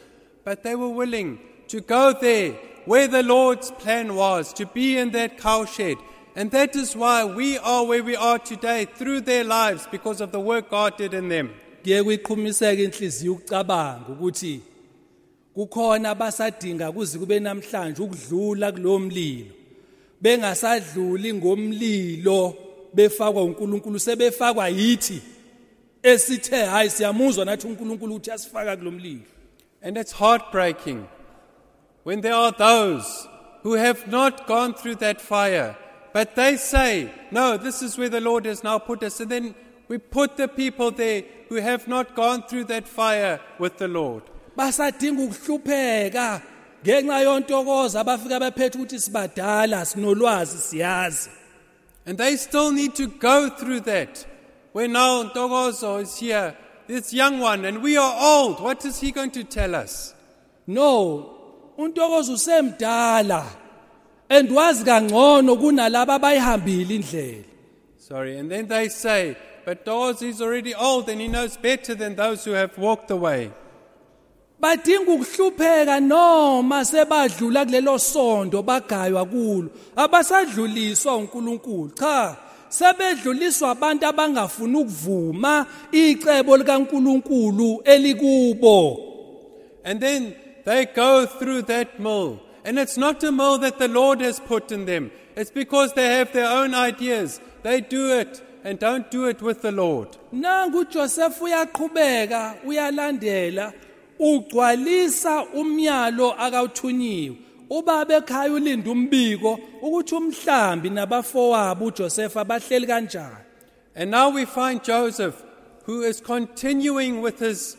but they were willing to go there where the Lord's plan was, to be in that cowshed. And that is why we are where we are today through their lives because of the work God did in them. kuye kuyiqhumiseka inhliziyo ukucabanga ukuthi kukhona abasadinga kuze kube namhlanje ukudlula kulomlilo bengasadluli ngomlilo befakwa uNkulunkulu sebefakwa yithi esithe hayi siyamuzwa nathi uNkulunkulu uthi asifaka kulomlilo And it's heartbreaking when there are those who have not gone through that fire, but they say, No, this is where the Lord has now put us. And then we put the people there who have not gone through that fire with the Lord. basadinga ukuhlupheka ngenxa yontokoza abafika bephethe ukuthi sibadala sinolwazi siyazi And they still need to go through that. When now Ntokozo is here, this young one, and we are old. What is he going to tell us? no untokozo usemdala and wazi kangcono kunalabo abayihambile indlela Sorry. And then they say, But Ntogozo is already old and he knows better than those who have walked the way. badinga ukuhlupheka noma sebadlula kulelo sondo bagaywa kulo abasadluliswa uNkulunkulu cha sebedluliswa abantu abangafuni ukuvuma icebo likaNkulunkulu elikubo And then they go through that mill. And it's not a mill that the Lord has put in them. It's because they have their own ideas. They do it and don't do it with the Lord. nangu uJoseph uyaqhubeka uyalandela ugcwalisa umyalo akawuthunyiwe ubaba ekhaya ulinda umbiko ukuthi umhlambi nabafowabo uJoseph abahleli kanjani And now we find Joseph, who is continuing with his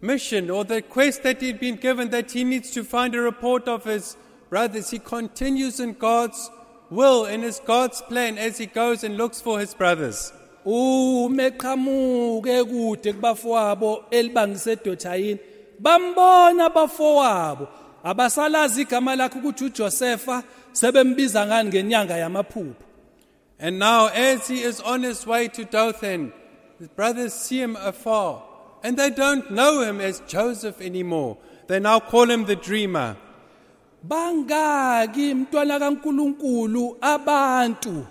mission or the quest that he'd been given that he needs to find a report of his brothers. He continues in God's will and his God's plan as he goes and looks for his brothers. umeqhamuke kude kubafowabo elibangise Dothayini bambona abafowabo abasalazi igama lakhe ukuthi uJosepha sebembiza ngani ngenyanga yamaphupho And now, as he is on his way to Dothan, his brothers see him afar, and they don't know him as Joseph anymore. They now call him the dreamer. bangaki mntwana kaNkuluNkulu abantu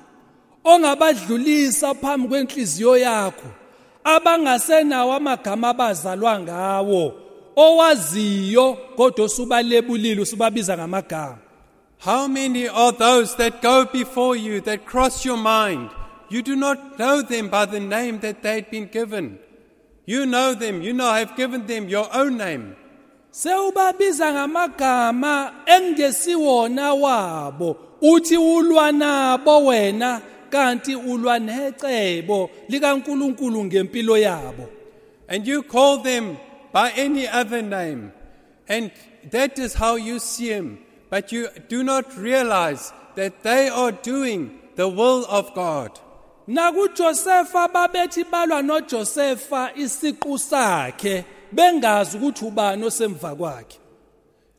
ongabadlulisa phambi kwenhliziyo yakho abangasenawo amagama abazalwa ngawo owaziyo kodwa usubabiza ngamagama How many are those that go before you that cross your mind? You do not know them by the name that they'd been given. You know them, you know, I have given them your own name. sewubabiza ngamagama engesiwona wabo uthi ulwa nabo wena kanti ulwa necebo likaNkuluNkulu ngempilo yabo And you call them by any other name. And that is how you see them. But you do not realize that they are doing the will of God. nakuJosefa babethi balwa noJosefa isiqu sakhe bengazi ukuthi ubani osemva kwakhe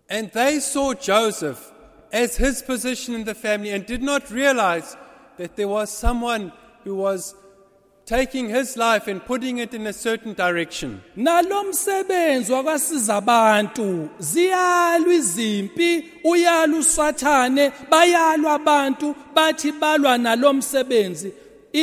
And they saw Joseph as his position in the family and did not realize that there was someone who was taking his life and putting it in a certain direction. nalomsebenzi abantu ziyalwa izimpi uyalwa usathane bayalwa abantu bathi balwa nalomsebenzi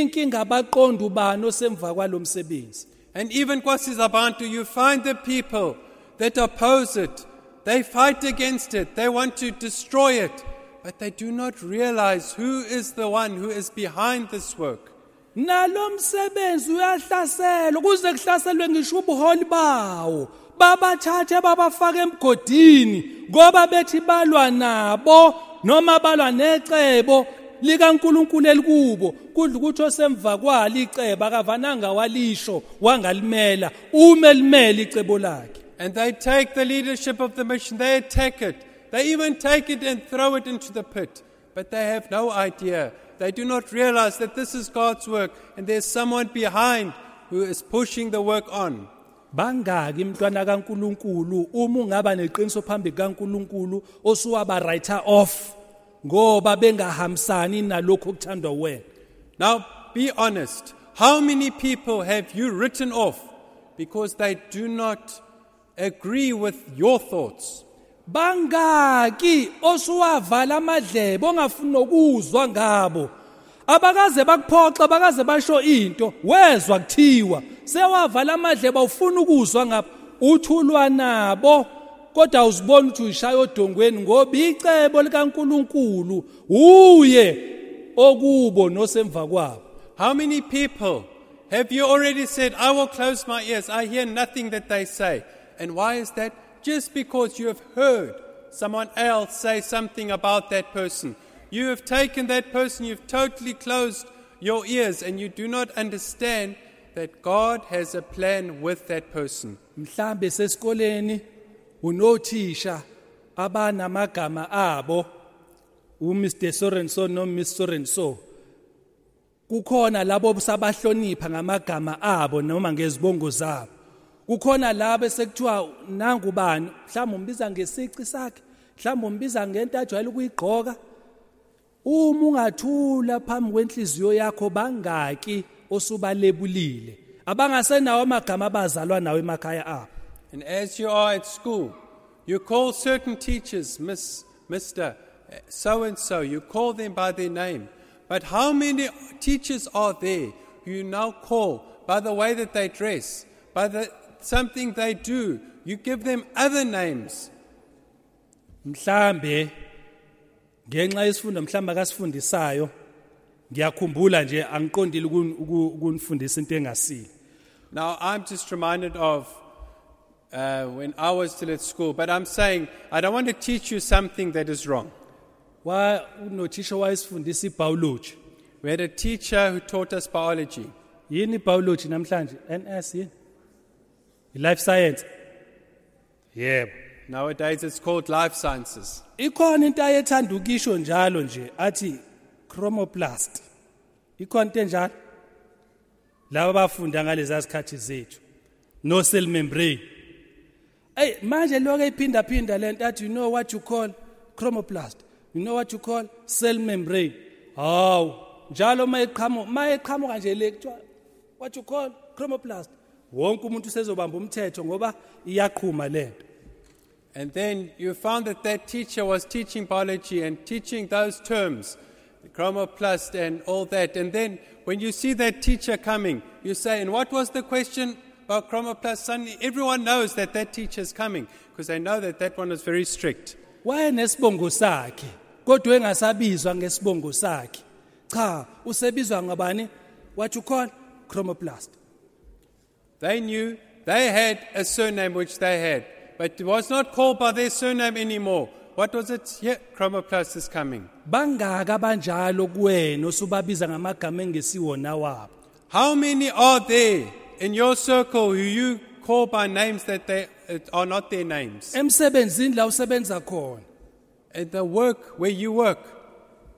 inkinga abaqonda ubani osemva kwalomsebenzi And even Kwasizabantu, you find the people that oppose it. They fight against it. They want to destroy it. But they do not realize who is the one who is behind this work. nalomsebenzi uyahlaselwa kuze kuhlaselwe ngisho ubuholi bawo babathathe babafake emgodini ngoba bethi balwa nabo noma balwa necebo likaNkuluNkulu elikubo kudla ukuthi osemva kwalo icebo akavananga walisho wangalimela uma elimela icebo lakhe And they take the leadership of the mission, they attack it. They even take it and throw it into the pit. But they have no idea. They do not realize that this is God's work and there's someone behind who is pushing the work on. bangaki mntwana kaNkuluNkulu uma ungaba neqiniso phambi kaNkuluNkulu osuwaba writer off ngoba bengahambisani nalokho okuthandwa wena. Now, be honest. How many people have you written off because they do not agree with your thoughts? bangaki osuwavala amadlebe ongafuni ukuzwa ngabo. Abakaze bakuphoxa bakaze basho into wezwa kuthiwa. Sewavala amadlebe awufuna ukuzwa ngabo. Uthulwa nabo kodwa uzibona ukuthi uyishaya odongweni ngoba icebo likaNkuluNkulu uye okubo nosemva kwabo How many people have you already said, I will close my ears, I hear nothing that they say? And why is that? Just because you have heard someone else say something about that person. You have taken that person, you've totally closed your ears, and you do not understand that God has a plan with that person. mhlambe sesikoleni unothisha abanamagama abo uMr Sorenso no Miss Sorenso. Kukhona labo sabahlonipha ngamagama abo noma ngezibongo zabo. Kukhona labo sekuthiwa nangubani? Mhlawumbe umbiza ngesici sakhe mhlawumbe umbiza ngento ajwayele ukuyigqoka. Uma ungathula phambi kwenhliziyo yakho bangaki osubalebulile. Abangasenawo amagama abazalwa nawo emakhaya abo. And as you are at school, you call certain teachers Miss, Mr. Eh, so and so, you call them by their name. But how many teachers are there who you now call by the way that they dress, by the, something they do? You give them other names. mhlambe ngenxa yesifundo mhlamba akasifundisayo ngiyakhumbula nje angiqondile ukunifundisa into engasile Now, I'm just reminded of uh, when I was still at school, but I'm saying I don't want to teach you something that is wrong. wa unothisha wayesifundisa ibiology We had a teacher who taught us biology. yini ibiology namhlanje? NS yini? Life science. Yebo Nowadays, it's called life sciences. ikhona into ayethanda ukisho njalo nje athi chromoplast. Ikhona into enjalo? Laba bafunda ngalezi sikhathi zethu. No cell membrane hey manje lokho iphinda phinda lento athi you know what you call chromoplast? You know what you call cell membrane? Hawu njalo mayeqhamuka mayeqhamuka nje le kuthiwa what you call chromoplast? Wonke umuntu usezobamba umthetho ngoba iyaqhuma lento And then you found that that teacher was teaching biology and teaching those terms, the chromoplast and all that. And then when you see that teacher coming, you say, and what was the question about chromoplast? Suddenly everyone knows that that teacher is coming because they know that that one is very strict. wayenesibongo sakhe kodwa engasabizwa ngesibongo sakhe cha usebizwa ngabani what you call chromoplast They knew they had a surname which they had, but it was not called by their surname anymore. What was it? Yeah, chromoplast is coming. bangaka banjalo kuwena osubabiza ngamagama engesiwona wabo How many are there in your circle who you call by names that they uh, are not their names? emsebenzini la usebenza khona. At the work where you work,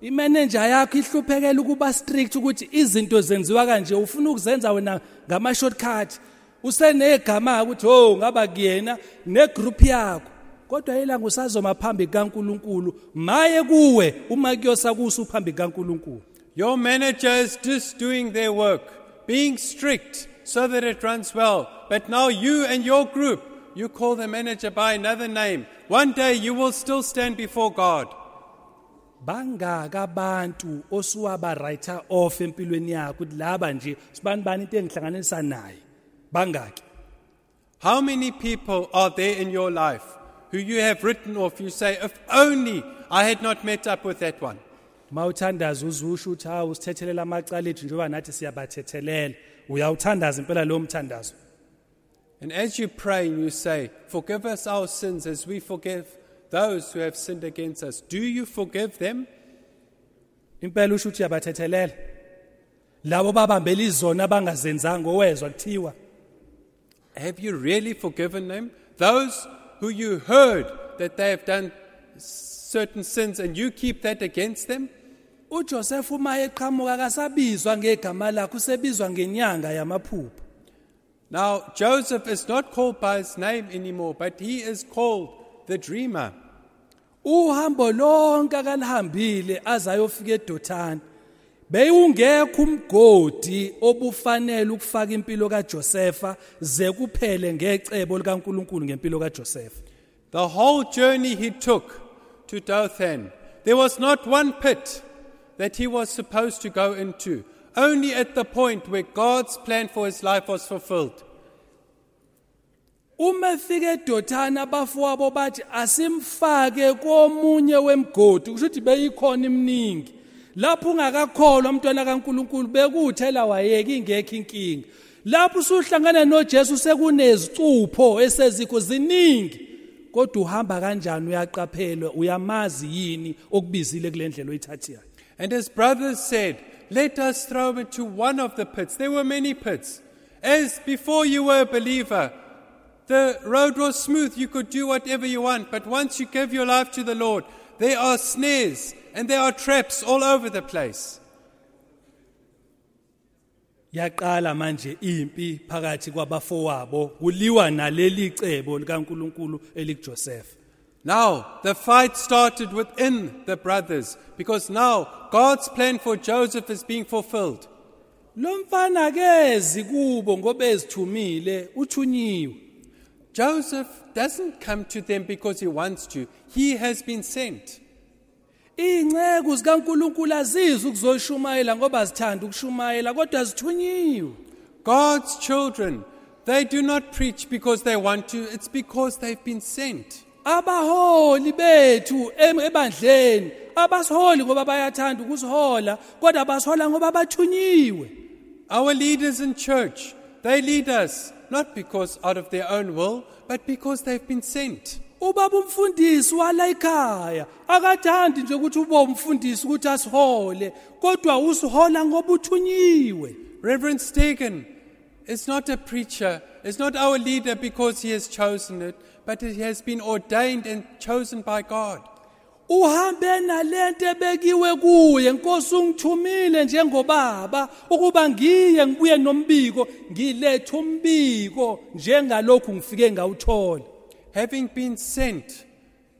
imanager yakho ihluphekela ukuba strict ukuthi izinto zenziwa kanje ufuna ukuzenza wena ngama shortcut usenegama ukuthi oh ngaba kuyena negroup yakho. Kodwa ilanga usazoma phambi kaNkuluNkulu maye kuwe. Uma kuyosa kuso phambi kaNkuluNkulu your manager is just doing their work, being strict. So that it runs well. But now you and your group, you call the manager by another name. One day you will still stand before God. bangaka abantu osuwaba writer off empilweni yakho ukuthi laba nje sibani bani into engihlanganisa naye bangaki How many people are there in your life who you have written off? You say, if only I had not met up with that one. mawuthandaza uzusho ukuthi hawu usithethelela amacala ethu njengoba nathi siyabathethelela uyawuthandaza impela lo mthandazo And as you pray and you say, Forgive us our sins as we forgive those who have sinned against us, do you forgive them? impela usho ukuthi uyabathethelela labo babambela izona abangazenzanga owezwa kuthiwa Have you really forgiven them? Those who you heard that they have done certain sins and you keep that against them? uJoseph uma eqhamuka kasabizwa ngegama lakhe usebizwa ngenyanga yamaphupho. Now, Joseph is not called by his name anymore, but he is called the dreamer. uhambo lonke akalihambile azayofika eDothani beyungekho umgodi obufanele ukufaka impilo kaJosepha ze kuphele ngecebo likaNkuluNkulu ngempilo kaJosepha The whole journey he took to Dothan, there was not one pit. That he was supposed to go into, only at the point where God's plan for his life was fulfilled. uma efika eDothani abafowabo bathi asimfake komunye wemgodi. Kusho ukuthi beyikhona iminingi lapho ungakakholwa umntwana kaNkuluNkulu bekuthela wayeka ingekho inkinga. Lapho usuhlangana noJesu sekunezicupho esezikho ziningi. Kodwa uhamba kanjani uyaqaphelwa uyamazi yini okubizile kulendlela oyithathiya And his brothers said, Let us throw him into one of the pits. There were many pits. As before you were a believer, the road was smooth. You could do whatever you want. But once you give your life to the Lord, there are snares and there are traps all over the place. yaqala manje impi phakathi kwabafowabo kuliwa naleli cebo likaNkuluNkulu Now, the fight started within the brothers because now God's plan for Joseph is being fulfilled. Joseph doesn't come to them because he wants to, he has been sent. God's children, they do not preach because they want to, it's because they've been sent. Abaholi bethu ebandleni. Abasiholi ngoba bayathanda ukusihola kodwa basihola ngoba bathunyiwe Our leaders in church, they lead us not because out of their own will, but because they've been sent. ubaba umfundisi wala ekhaya akathandi nje ukuthi ube umfundisi ukuthi asihole kodwa usihola ngoba uthunyiwe Reverend Stegen is not a preacher, is not our leader because he has chosen it, but he has been ordained and chosen by God. uhambe nalento ebekiwe kuye Nkosi ungithumile njengobaba ukuba ngiye ngibuye nombiko ngilethe umbiko njengalokhu ngifike ngawuthola Having been sent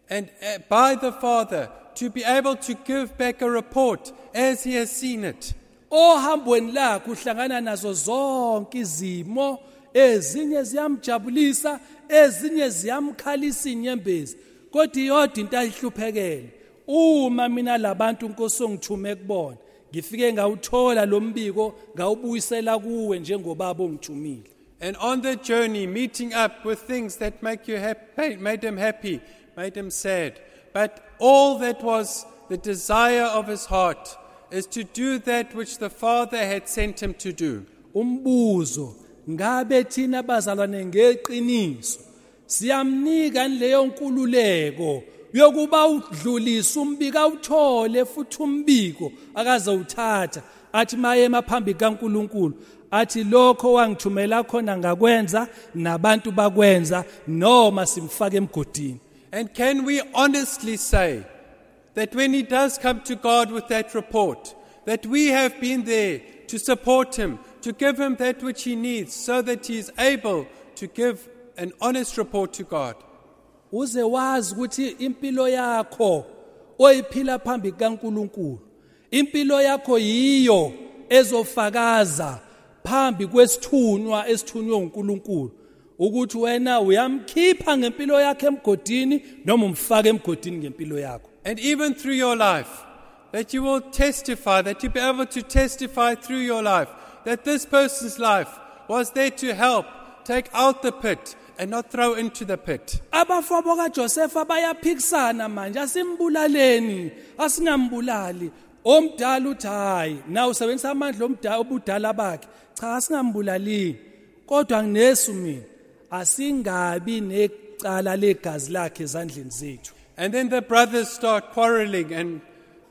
and uh, by the Father to be able to give back a report as he has seen it. ohambweni lakhe uhlangana nazo zonke izimo ezinye ziyamjabulisa ezinye ziyamkhalisa inyembezi kodwa iyodwa into ayihluphekele uma mina labantu inkosi ongithume kubona ngifike ngawuthola lo mbiko ngawubuyisela kuwe njengobaba ongithumile And on the journey, meeting up with things that make you happy, made him happy, made him sad. But all that was the desire of his heart is to do that which the Father had sent him to do. umbuzo ngabe thina bazalwane ngeqiniso? Siyamnika leyo nkululeko yokuba udlulise umbiko awuthole futhi umbiko akaze uthatha athi maye emaphambi kaNkuluNkulu athi lokho wangithumela khona ngakwenza nabantu bakwenza noma simfake emgodini. And can we honestly say that when he does come to God with that report, that we have been there to support him, to give him that which he needs, so that he is able to give an honest report to God? uze wazi ukuthi impilo yakho oyiphila phambi kaNkuluNkulu impilo yakho yiyo ezofakaza phambi kwesithunywa esithunywe uNkulunkulu ukuthi wena uyamkhipha ngempilo yakhe emgodini noma umfaka emgodini ngempilo yakho And even through your life, that you will testify, that you'll be able to testify through your life that this person's life was there to help take out the pit and not throw into the pit. abafowabo kaJosepha bayaphikisana manje asimbulaleni asingambulali omdala uthi hayi na usebenzisa amandla omdala obudala bakhe cha asingambulalini kodwa nginesu mina asingabi necala legazi lakhe ezandleni zethu And then the brothers start quarreling and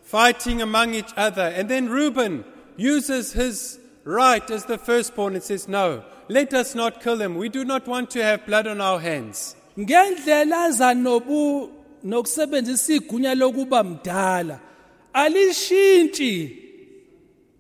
fighting among each other. And then Reuben uses his right as the firstborn and says, No, let us not kill him. We do not want to have blood on our hands. ngendlela zanobu nokusebenzisa igunya lokuba mdala alishintshi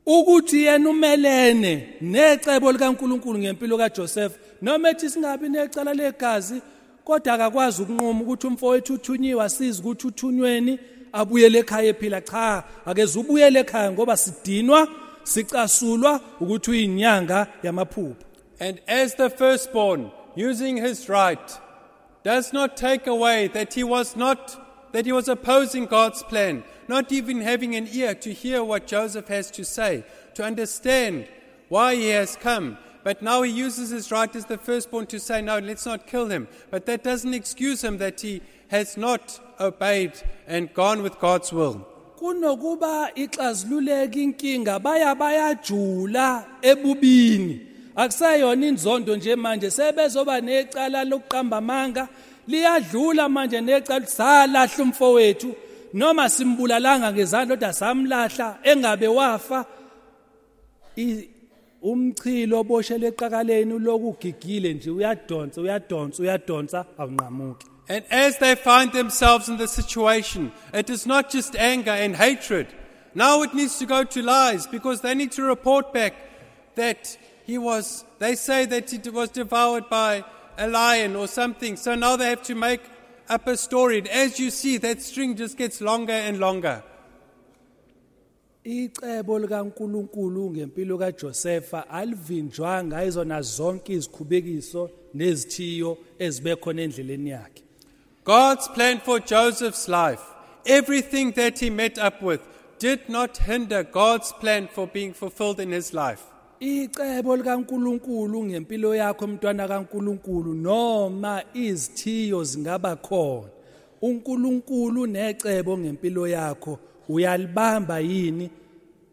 ukuthi yena umelene necebo likaNkuluNkulu ngempilo kaJoseph noma ethi singabi necala legazi kodwa akakwazi ukunquma ukuthi umfowethu uthunyiwe asiza ukuthi uthunyweni abuyele ekhaya ephila cha akeze ubuyele ekhaya ngoba sidinwa sicasulwa ukuthi uyinyanga yamaphupho And as the firstborn, using his right, does not take away that he was not, that he was opposing God's plan, not even having an ear to hear what Joseph has to say, to understand why he has come. But now he uses his right as the firstborn to say, no, let's not kill him. But that doesn't excuse him that he has not obeyed and gone with God's will. Kunokuba ixazululeke inkinga baya bayajula ebubini. Akusayona inzondo nje manje sebezoba necala lokuqamba amanga liyadlula manje necala salahla umfowethu. Noma simbulalanga ngezandla kodwa samlahla engabe wafa umchilo oboshele eqakaleni lokugigile nje uyadonsa uyadonsa uyadonsa awunqamuki. And as they find themselves in the situation, it is not just anger and hatred. Now it needs to go to lies because they need to report back that he was, they say that he was devoured by a lion or something. So now they have to make up a story. And as you see, that string just gets longer and longer. icebo likaNkuluNkulu ngempilo kaJosepha alivinjwanga izona zonke izikhubekiso nezithiyo ezibekhona endleleni yakhe God's plan for Joseph's life, everything that he met up with, did not hinder God's plan for being fulfilled in his life. icebo likaNkuluNkulu ngempilo yakho mntwana kaNkuluNkulu noma izithiyo zingaba khona. uNkulunkulu necebo ngempilo yakho uyalibamba yini?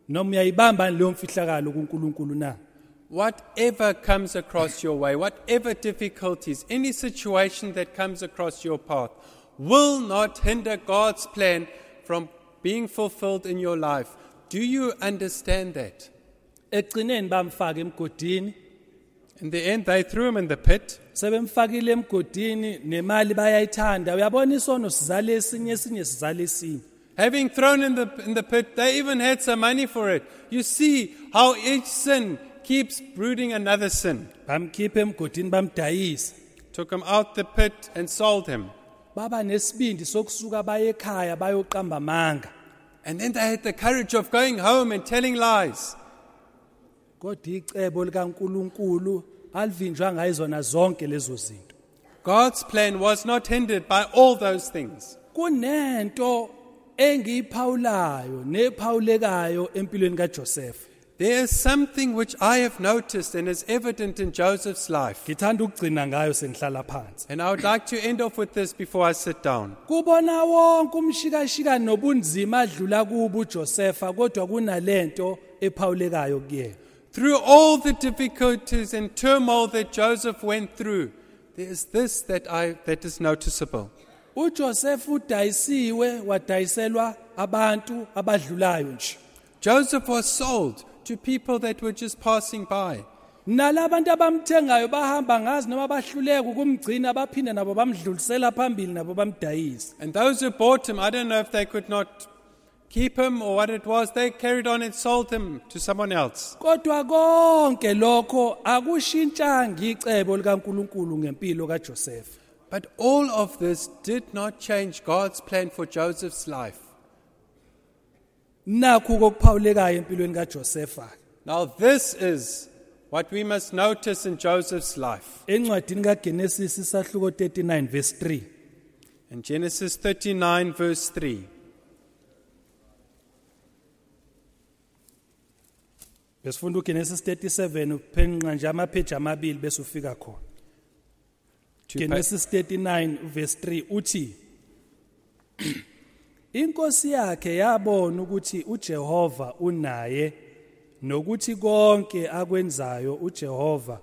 Noma uyayibamba leyo mfihlakalo kuNkulunkulu na? Whatever comes across your way, whatever difficulties, any situation that comes across your path, will not hinder God's plan from being fulfilled in your life. Do you understand that? egcineni bamfaka emgodini In the end, they threw him in the pit. sebemfakile emgodini nemali bayayithanda uyabona isono sizale esinye esinye sizale esinye Having thrown in the, in the pit, they even had some money for it. You see how each sin keeps brooding another sin. bamkhipha emgodini bamdayisa Took him out the pit and sold him. baba nesibindi sokusuka baye ekhaya bayoqamba amanga And then they had the courage of going home and telling lies. kodwa icebo likaNkuluNkulu alivinjwa ngayizona zonke lezo zinto God's plan was not hindered by all those things. kunento engiyiphawulayo nephawulekayo empilweni kaJoseph There is something which I have noticed and is evident in Joseph's life. ngithanda ukugcina ngayo sengihlala phansi And I would like to end off with this before I sit down. kubona wonke umshikashika nobunzima adlula kubo uJosepha kodwa kunalento ephawulekayo kuyena Through all the difficulties and turmoil that Joseph went through, there is this that, I, that is noticeable. uJoseph udayisiwe wadayiselwa abantu abadlulayo nje Joseph was sold to people that were just passing by. nalabantu abamthengayo bahamba ngazi noma bahluleka ukumgcina baphinde nabo bamdlulisela phambili nabo bamdayisa And those who bought him, I don't know if they could not keep him or what it was, they carried on and sold him to someone else. kodwa konke lokho akushintshanga icebo likaNkuluNkulu ngempilo kaJoseph But all of this did not change God's plan for Joseph's life. Nakho kokuphawulekayo empilweni kaJosepha Now, this is what we must notice in Joseph's life. encwadini kaGenesis isahluko 39 verse 3 In Genesis 39, verse 3. besifunda uGenesis 37 uphenqa nje amapage amabili bese ufika khona Two pa- Genesis 39 verse 3 uthi Inkosi yakhe yabona ukuthi uJehova unaye nokuthi konke akwenzayo uJehova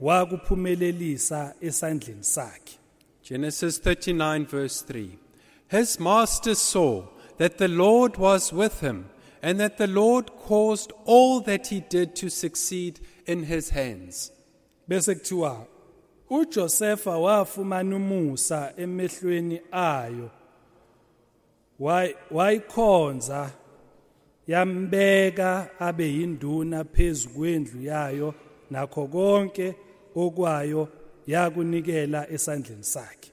wakuphumelelisa esandleni sakhe Genesis 39, verse 3. His master saw that the Lord was with him, and that the Lord caused all that he did to succeed in his hands. bese kuthiwa uJosepha wafumana umusa emehlweni ayo wayikhonza yambeka abe yinduna phezukwendlu yayo nakho konke okwayo yakunikela esandleni sakhe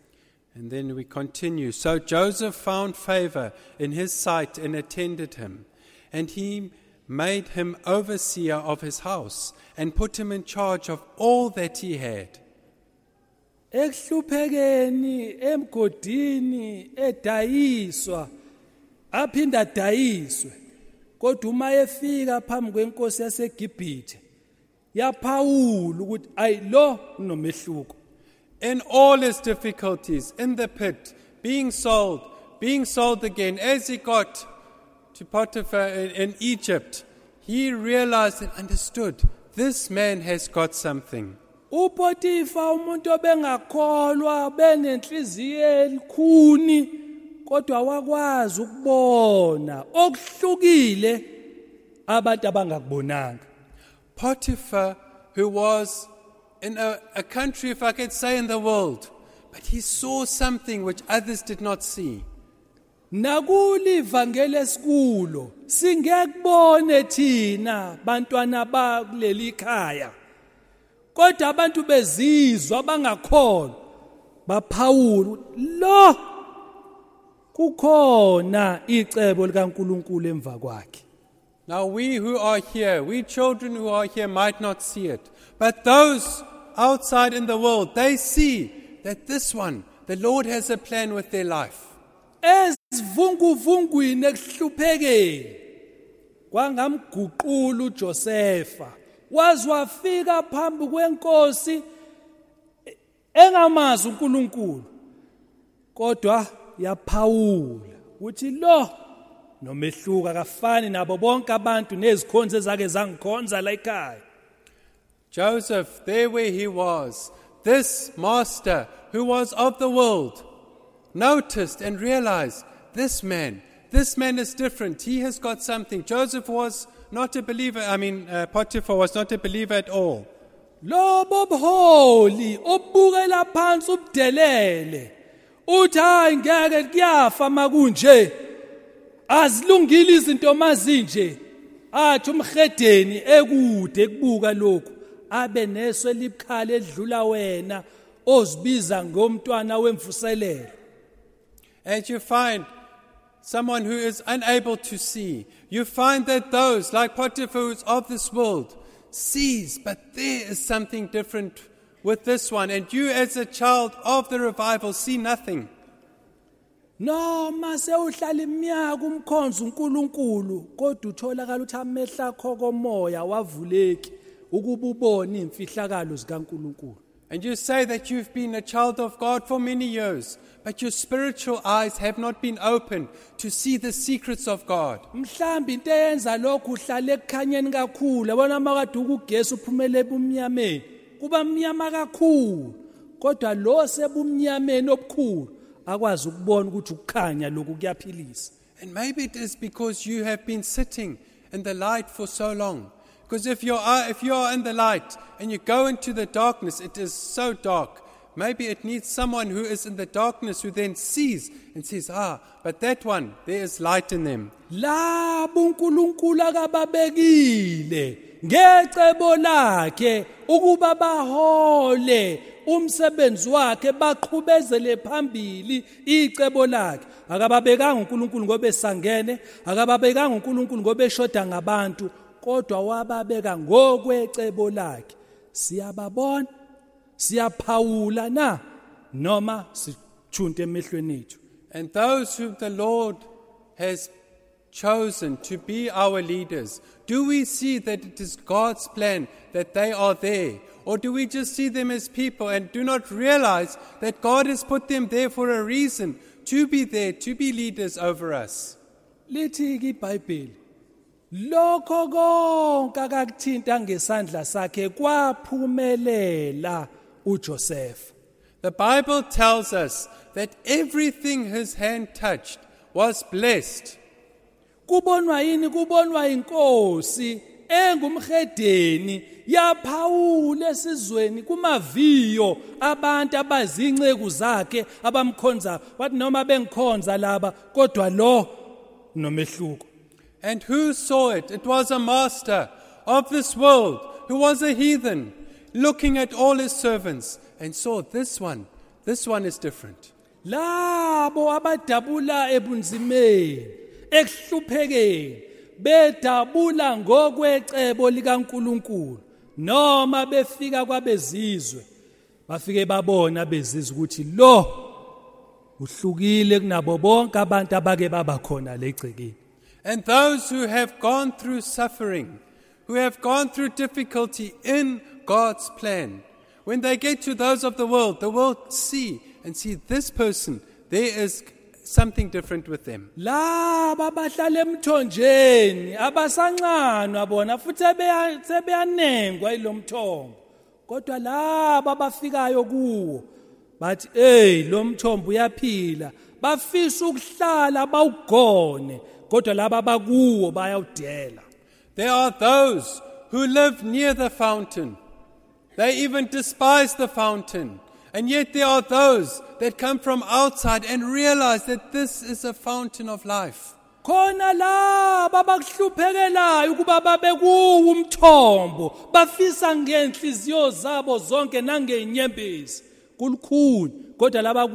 And then we continue. So Joseph found favor in his sight and attended him. And he made him overseer of his house and put him in charge of all that he had. ekuhluphekeni emgodini edayiswa aphinda adayiswe kodwa uma efika phambi kwenkosi yaseGibhithe yaphawula ukuthi ayilo unomehluko In all his difficulties, in the pit, being sold, being sold again, as he got to Potiphar in, in Egypt, he realized and understood this man has got something. uPotifa umuntu obengakholwa benenhliziyo elikhuni kodwa wakwazi ukubona okuhlukile abantu abangakubonanga Potiphar, who was in a, a country, if I could say, in the world, but he saw something which others did not see. nakulivangeli esikulo singekubone thina bantwana bakuleli khaya kodwa abantu bezizwa abangakholwa baphawula lo kukhona icebo likaNkuluNkulu emva kwakhe Now, we who are here, we children who are here, might not see it. But those outside in the world, they see that this one, the Lord has a plan with their life. ezivunguvungwini ekuhluphekeni kwangamguqula uJosepha waze wafika phambi kwenkosi engamazi uNkulunkulu kodwa yaphawula uthi lo nomehluka kafani nabo bonke abantu nezikhonzo ezake zangikhonza la ekhaya Joseph, there where he was, this master who was of the world, noticed and realized this man, this man is different. He has got something. Joseph was not a believer. I mean, uh, Potiphar was not a believer at all. lobo buholi obukela phansi ubudelele uthi hayi ngeke kuyafa makunje azilungile izinto mazinje athi umhedeni ekude kubuka lokhu abe edlula wena ozibiza ngomntwana wemvuselelo. And you find someone who is unable to see. You find that those, like Potiphar, who's of this world, sees, but there is something different with this one. And you, as a child of the revival, see nothing. noma sewuhlala iminyaka umkhonza uNkulunkulu kodwa utholakala ukuthi amehla akho komoya wavuleki ukuba ubone imfihlakalo zikaNkulunkulu And you say that you've been a child of God for many years, but your spiritual eyes have not been opened to see the secrets of God. mhlambi into eyenza lokhu uhlale ekukhanyeni kakhulu yabona makade ukugesi uphumele ebumnyameni kuba mnyama kakhulu kodwa lo sebumnyameni obukhulu akwazi ukubona ukuthi ukukhanya lokhu kuyaphilisa And maybe it is because you have been sitting in the light for so long. Because if you're, uh, if you're in the light and you go into the darkness, it is so dark. Maybe it needs someone who is in the darkness who then sees and says, Ah, but that one, there is light in them. Ngecebo lakhe ukuba bahole umsebenzi wakhe baqhubezele phambili icebo lakhe. Akababekanga uNkulunkulu ngoba esangene akababekanga uNkulunkulu ngoba eshoda ngabantu kodwa wababeka ngokwecebo lakhe. Siyababona siyaphawula na? Noma sithunte emehlweni ethu? And those whom the Lord has chosen to be our leaders, do we see that it is God's plan that they are there? Or do we just see them as people and do not realize that God has put them there for a reason to be there, to be leaders over us? lithi ke iBhayibheli lokho konke akakuthinta ngesandla sakhe kwaphumelela uJoseph The Bible tells us that everything his hand touched was blessed. Kubonwa yini kubonwa inkosi engumhedeni yaphawula esizweni kumaviyo abantu abazinceku zakhe abamkhonza wathi noma bengikhonza laba kodwa lo nomehluko And who saw it? It was a master of this world who was a heathen, looking at all his servants and saw this one. This one is different. labo abadabula ebunzimeni ekuhluphekeni bedabula ngokwecebo likaNkuluNkulu noma befika kwabezizwe. Bafike babona bezizwe ukuthi lo uhlukile kunabo bonke abantu abake baba khona legcekeni And those who have gone through suffering, who have gone through difficulty in God's plan, when they get to those of the world, the world see and see this person, there is something different with them. laba abahlala emthonjeni abasancanwa bona futhi sebeya- sebeyanengwa ilomthombo kodwa laba abafikayo kuwo bathi hey lo mthombo uyaphila bafisa ukuhlala bawugone kodwa laba abakuwo bayawudela There are those who live near the fountain. They even despise the fountain. And yet there are those that come from outside and realize that this is a fountain of life. khona laba ukuba babe kuwo umthombo bafisa ngenhliziyo zabo zonke kulukhuni kodwa laba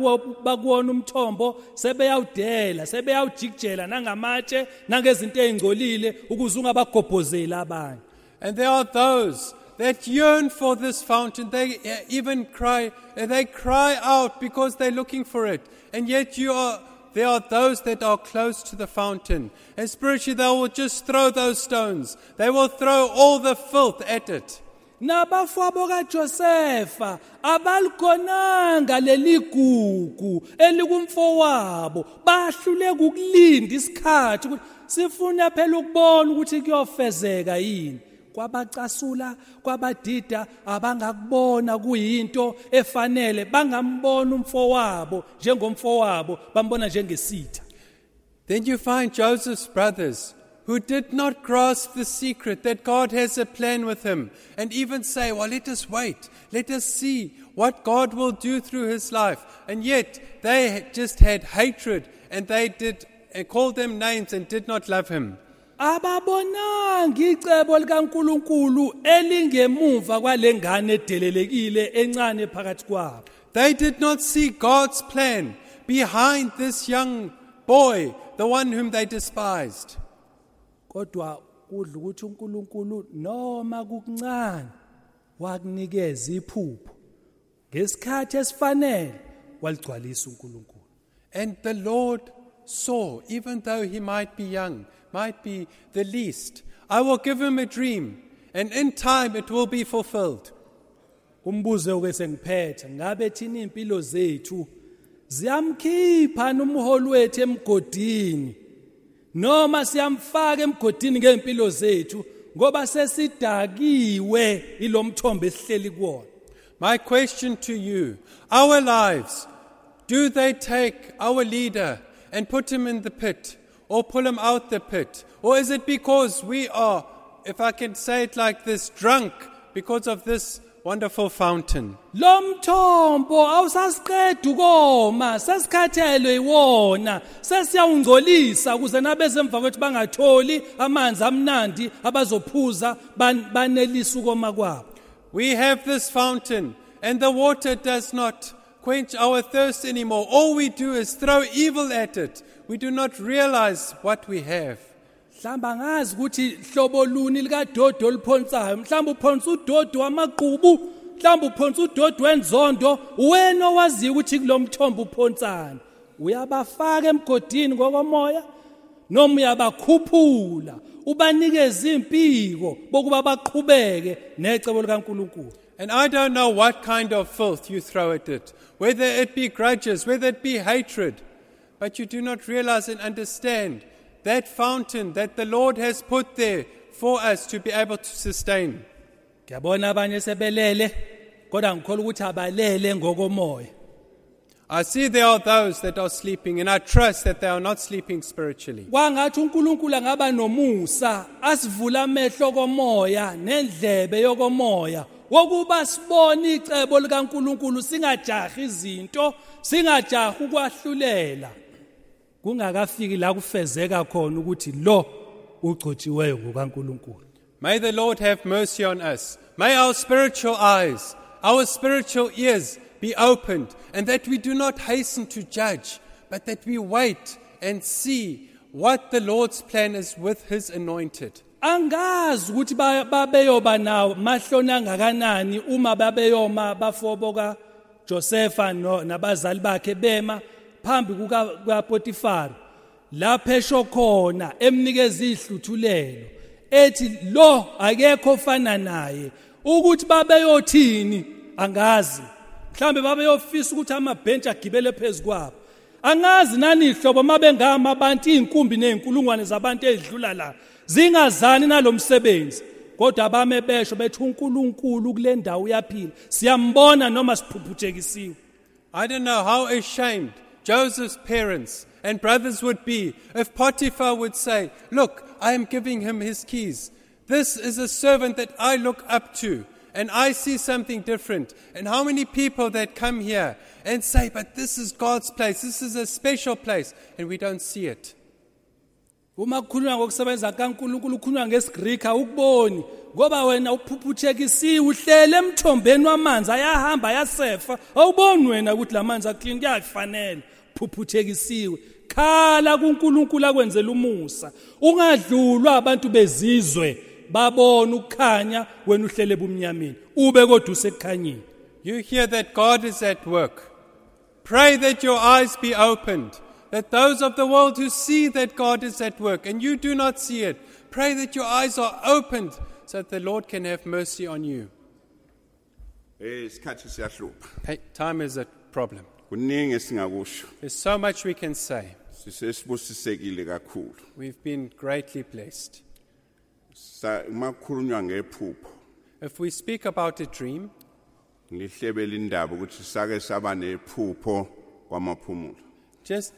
bakuwona umthombo sebeyawudela sebeyawujikijela nangamatshe nangezinto ezingcolile ukuze ungabagobhozeli abanye And there are those that yearn for this fountain. They uh, even cry, uh, they cry out because they're looking for it. And yet you are, there are those that are close to the fountain. And spiritually they will just throw those stones. They will throw all the filth at it. nabafowabo kaJosefa abaligonanga leligugu elikumfowabo bahluleka ukulinda isikhathi ukuthi sifuna phela ukubona ukuthi kuyofezeka yini kwabacasula kwabadida abangakubona kuyinto efanele bangambona umfowabo njengomfowabo bambona njengesitha Then you find Joseph's brothers who did not grasp the secret that God has a plan with him and even say, Well, let us wait. Let us see what God will do through his life. And yet they just had hatred and they did and called them names and did not love him. Ababonanga icebo likaNkuluNkulu elingemuva kwalengane edelelekile encane phakathi kwabo. They did not see God's plan behind this young boy, the one whom they despised. kodwa kudla ukuthi uNkulunkulu noma kukuncane wakunikeza iphupho. Ngesikhathi esifanele waligcwalisa uNkulunkulu. And the Lord saw, even though he might be young, might be the least, I will give him a dream, and in time it will be fulfilled. umbuzo ke sengiphethe ngabe thina impilo zethu ziyamkhipha umholi wethu emgodini? Noma siyamfaka emgodini ngempilo zethu ngoba sesidakiwe ilomthombo esihleli kuwona? My question to you our lives, do they take our leader and put him in the pit or pull him out the pit? Or is it because we are, if I can say it like this, drunk because of this wonderful fountain? lo mthombo awusasiqeda ukoma sesikhathelwe iwona sesiyawungcolisa ukuze nabeze emva kwethu bangatholi amanzi amnandi abazophuza ban- banelisa ukoma kwabo We have this fountain, and the water does not quench our thirst anymore. All we do is throw evil at it. We do not realize what we have. angazi ukuthi hlobo luni likadodo oluphonsayo uphonsa udodo wamaqhubu uphonsa udodo wenzondo. Wena owaziyo ukuthi uphonsana uyabafaka emgodini ngokomoya noma uyabakhuphula impiko bokuba baqhubeke necebo likaNkuluNkulu. And I don't know what kind of filth you throw at it, whether it be grudges, whether it be hatred, but you do not realize and understand that fountain that the Lord has put there for us to be able to sustain. ngiyabona abanye sebelele kodwa ngikholwa ukuthi abalele ngokomoya I see there are those that are sleeping, and I trust that they are not sleeping spiritually. kwangathi uNkulunkulu angaba nomusa asivula amehlo komoya nendlebe yokomoya wokuba sibone icebo likaNkulunkulu singajahi izinto singajahi ukwahlulela kungakafiki la kufezeka khona ukuthi lo ugcotshiweyo ngokaNkulunkulu May the Lord have mercy on us. May our spiritual eyes, our spiritual ears be opened, and that we do not hasten to judge, but that we wait and see what the Lord's plan is with His anointed. angazi ukuthi ba- babeyoba nawo mahloni angakanani uma babeyoma bafobo no nabazali bakhe bema phambi kuka kuPotifar lapho esho khona emnikeza ihluthulelo ethi lo akekho ofana naye ukuthi babeyothini? Angazi. Mhlambe babeyofisa ukuthi amabhentshi agibele phezukwabo angazi nani ihlobo mabengama abantu inkumbi nezinkulungwane zabantu ezidlula la zingazani nalomsebenzi kodwa bame besho bethi uNkulunkulu kule ndawo uyaphila siyambona noma siphuphuthekisiwe. I don't know how ashamed Joseph's parents and brothers would be if Potiphar would say, Look, I am giving him his keys. This is a servant that I look up to, and I see something different. And how many people that come here and say, But this is God's place, this is a special place, and we don't see it. uma kukhulunywa ngokusebenza kaNkulunkulu awukuboni ngoba wena uphuphuthekisiwe uhlele emthombeni wamanzi ayahamba ayasefa awuboni wena ukuthi lamanzi aclean kuyafanele phuphuthekisiwe khala kuNkulunkulu akwenzela umusa ungadlulwa abantu bezizwe babona ukukhanya wena uhlele ebumnyameni ube kodwa usekukhanyeni You hear that God is at work. Pray that your eyes be opened, that those of the world who see that God is at work and you do not see it, pray that your eyes are opened so that the Lord can have mercy on you. Eh isikhathi siyahlupha. Hey, time is a problem. Kuningi singakusho. There's so much we can say. Sisesibusisekile kakhulu. We've been greatly blessed. Sa makhulunywa ngephupho. If we speak about a dream, Ngihlebela indaba ukuthi sake saba nephupho kwamaphumulo. just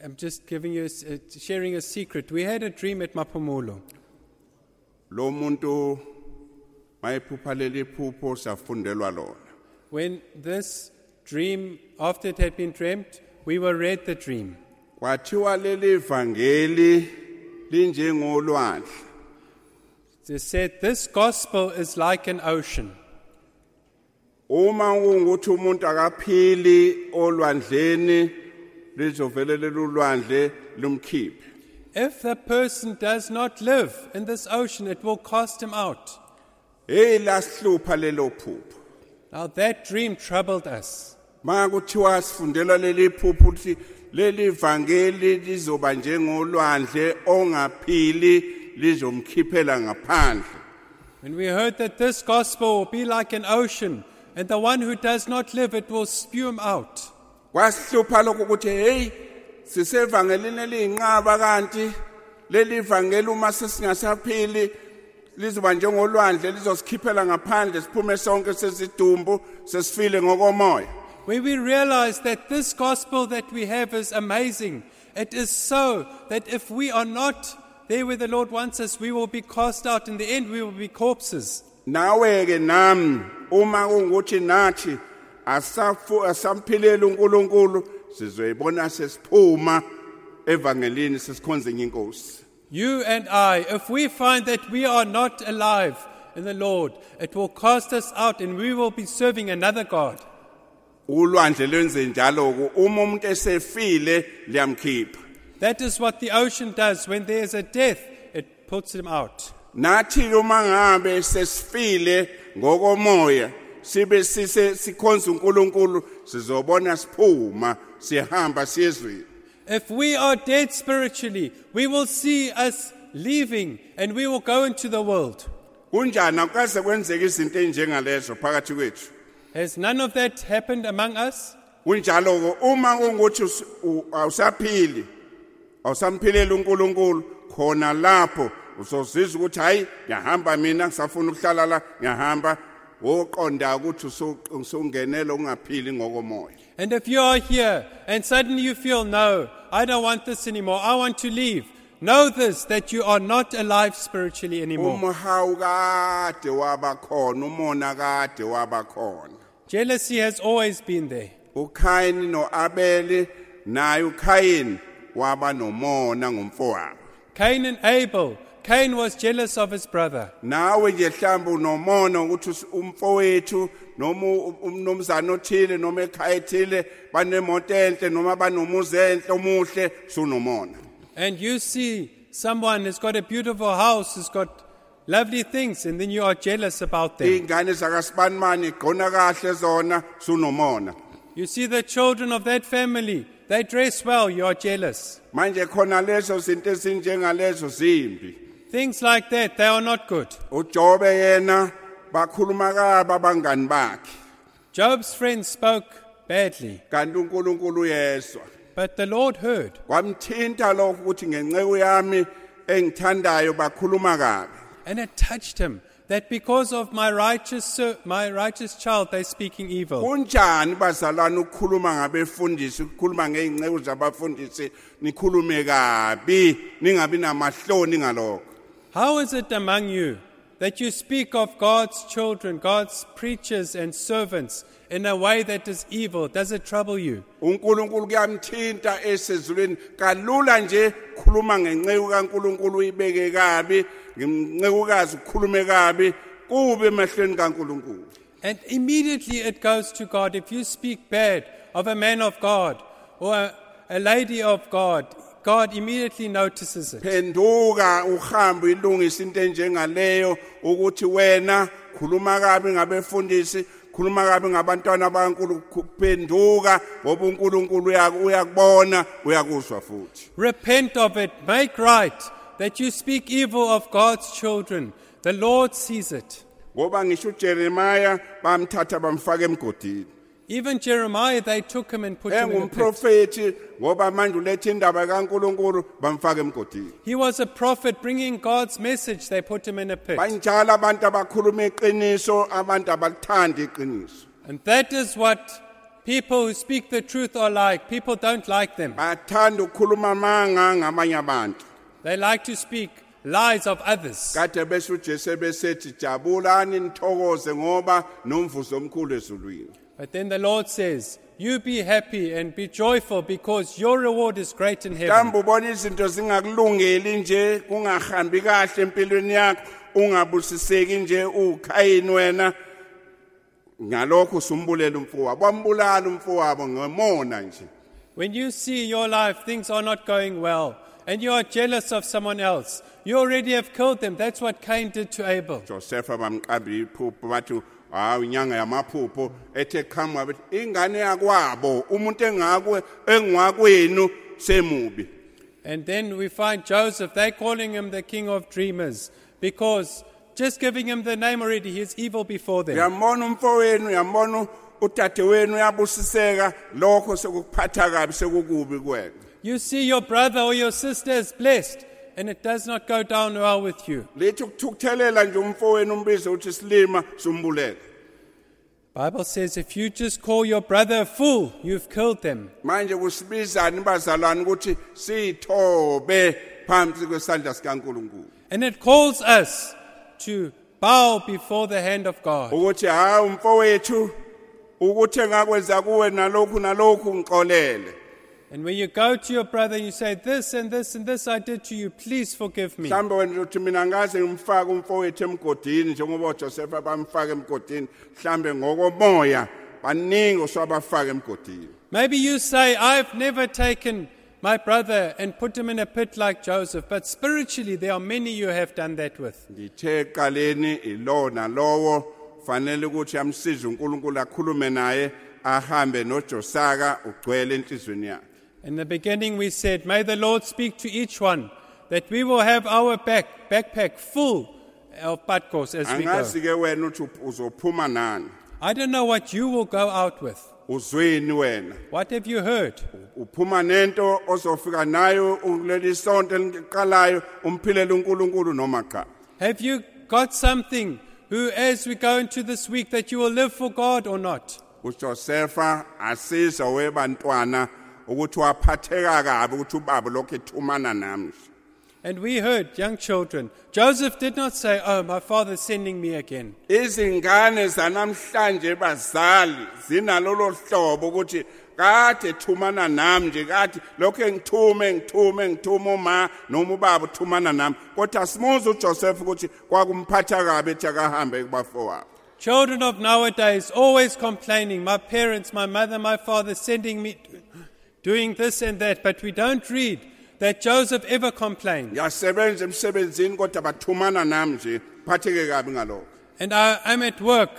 I'm just giving you, a s- uh, sharing a secret. We had a dream at Mapumulo. Lo muntu mayiphupha leli phupho safundelwa lona. When this dream, after it had been dreamt, we were read the dream. Kwathiwa leli vangeli linjengolwandle. They said, This gospel is like an ocean. Uma ungukuthi umuntu akaphili olwandleni lizovele leli ulwandle lumkhiphe. If the person does not live in this ocean, it will cast him out. hey lelo phupho Now that dream troubled us. Makuthiwa sifundela leli phupho ukuthi leli vangeli lizoba njengolwandle ongaphili lizomkhiphela ngaphandle When we heard that this gospel will be like an ocean, and the one who does not live, it will spew him out. kwasihlupha lokho ukuthi hey sisevangelini eliyinqaba kanti leli vangeli uma sesingasaphili lizoba njengolwandle lizosikhiphela ngaphandle siphume sonke sezidumbu sesifile ngokomoya When we realize that this gospel that we have is amazing, it is so that if we are not there where the Lord wants us, we will be cast out. In the end, we will be corpses. nawe ke nami uma kungukuthi nathi asafu uNkulunkulu sizoyibona sesiphuma evangelini sesikhonze inkosi You and I, if we find that we are not alive in the Lord, it will cast us out and we will be serving another God. Ulwandle lwenze njalo uma umuntu esefile liyamkhipha That is what the ocean does. When there is a death, it puts him out. nathi uma ngabe sesifile ngokomoya sibe sise sikhonza uNkulunkulu sizobona siphuma sihamba If we are dead spiritually, we will see us leaving and we will go into the world. kunjani akukaze izinto enjengalezo phakathi kwethu Has none of that happened among us? kunjalo ke uma kungukuthi us- u- awusaphili awusamphilela uNkulunkulu khona lapho uzozizwa ukuthi hayi ngiyahamba mina ngisafuna ukuhlala la ngiyahamba woqonda ukuthi usu- usungenela ungaphili ngokomoya And if you are here and suddenly you feel, no, I don't want this anymore, I want to leave, know this, that you are not alive spiritually anymore. umhawu kade wabakhona umona kade wabakhona Jealousy has always been there. uKhayini noAbeli naye uKhayini waba nomona ngomfowabo Cain and Abel, Cain was jealous of his brother. nawe nje mhlawumbe unomona ukuthi us- umfowethu noma u- umnumzana othile noma ekhaya ethile banemoto enhle noma banomuzi enhle omuhle sunomona And you see someone has got a beautiful house, has got lovely things, and then you are jealous about them. iy'ngane zakasibanimani igqona kahle zona sunomona You see the children of that family, they dress well, you are jealous. manje khona lezo zinto ezinjengalezo zimbi Things like that, they are not good. uJobe yena bakhuluma kabi abangani bakhe Job's friends spoke badly, kanti uNkulunkulu uyezwa but the Lord heard. kwamthinta lokho ukuthi ngenceku yami engithandayo bakhuluma kabi And it touched him that because of my righteous, my righteous child, they're speaking evil. kunjani ukukhuluma ngabefundisi ukukhuluma zabafundisi nikhulume kabi ningabi namahloni ngalokho How is it among you that you speak of God's children, God's preachers and servants in a way that is evil? Does it trouble you? uNkulunkulu kuyamthinta esezulwini kalula nje khuluma ngenceku kaNkulunkulu uyibeke kabi ngencekukazi ukukhulume kabi kube emehlweni kaNkulunkulu And immediately it goes to God. If you speak bad of a man of God or a, a lady of God, God immediately notices it. phenduka uhambe ilungisa into enjengaleyo ukuthi wena khuluma kabi ngabefundisi khuluma kabi ngabantwana phenduka ngoba uNkulunkulu uyaku- uyakubona uyakuzwa futhi Repent of it. Make right that you speak evil of God's children. The Lord sees it. ngoba ngisho uJeremiah bamthatha bamfaka emgodini Even Jeremiah, they took him and put him in a pit. engumprofethi ngoba manje ulethe indaba kaNkulunkulu bamfaka emgodini He was a prophet bringing God's message. They put him in a pit. banjalo abantu abakhuluma iqiniso abantu abalithanda iqiniso And that is what people who speak the truth are like. People don't like them. bathanda ukukhuluma amanga ngamanye abantu They like to speak lies of others. kade bese uJesu besethi jabulani nithokoze ngoba nomvuzo omkhulu ezulwini But then the Lord says, You be happy and be joyful because your reward is great in heaven. mhlawumbe ubona izinto zingakulungeli nje kungahambi kahle empilweni yakho ungabusiseki nje ukhayini wena ngalokho usumbulela umfowabo wambulala umfowabo ngemona nje When you see your life, things are not going well, and you are jealous of someone else. You already have killed them. That's what Cain did to Abel. Bamqamba iphupho bathi inyanga yamaphupho ethe qhamuka bethi ingane yakwabo umuntu engakwe engakwenu semubi. And then we find Joseph, they're calling him the king of dreamers because just giving him the name already, he is evil before them. uyambona umfowenu uyambona uyabusiseka. Lokho sekukuphatha kabi sekukubi kuwena You see your brother or your sister is blessed, and it does not go down well with you. lithi ukuthukuthelela nje umfowenu umbize uthi silima sumbulele Bible says if you just call your brother a fool, you've killed them. manje kusibizani bazalwane ukuthi sithobe phansi kwesandla sikaNkuluNkulu And it calls us to bow before the hand of God. ukuthi hayi umfowethu ukuthi engakwenza kuwe nalokhu nalokhu ngixolele And when you go to your brother and you say, This and this and this I did to you, please forgive me. mhlawumbe wena uthi mina ngaze ngimfake umfowethu emgodini njengoba uJosepha bamfaka emgodini mhlambe ngokomoya baningi oswabafaka emgodini Maybe you say, I've never taken my brother and put him in a pit like Joseph, but spiritually there are many you have done that with. ngithe eqaleni ilo nalowo fanele ukuthi amsize uNkulunkulu akhulume naye ahambe noJosaka ugcwele enhlizweni yakhe In the beginning, we said, May the Lord speak to each one that we will have our back, backpack full of padkos as we angazi go. ke wena uthi uzophuma nani I don't know what you will go out with. uzweni wena What have you heard? uphuma nento ozofika nayo kuleli sonto eliqalayo umphilele uNkulunkulu noma cha Have you got something who, as we go into this week, that you will live for God or not? uJosepha asiza webantwana ukuthi waphatheka kabi ukuthi ubaba lokho ethumana nami And we heard, young children, Joseph did not say, Oh, my father is sending me again. izingane zanamhlanje bazali zinalolo hlobo ukuthi kade thumana nami nje kade lokho engithume ngithume ngithume uma noma ubaba uthumana nami. Kodwa simuze uJoseph ukuthi kwakumphatha kabi ethi akahambe kubafowabo. Children of nowadays always complaining, My parents, my mother, my father sending me doing this and that, but we don't read that Joseph ever complained. ngiyasebenza emsebenzini kodwa bathumana nami nje phatheke kabi ngalokho And I, I'm at work,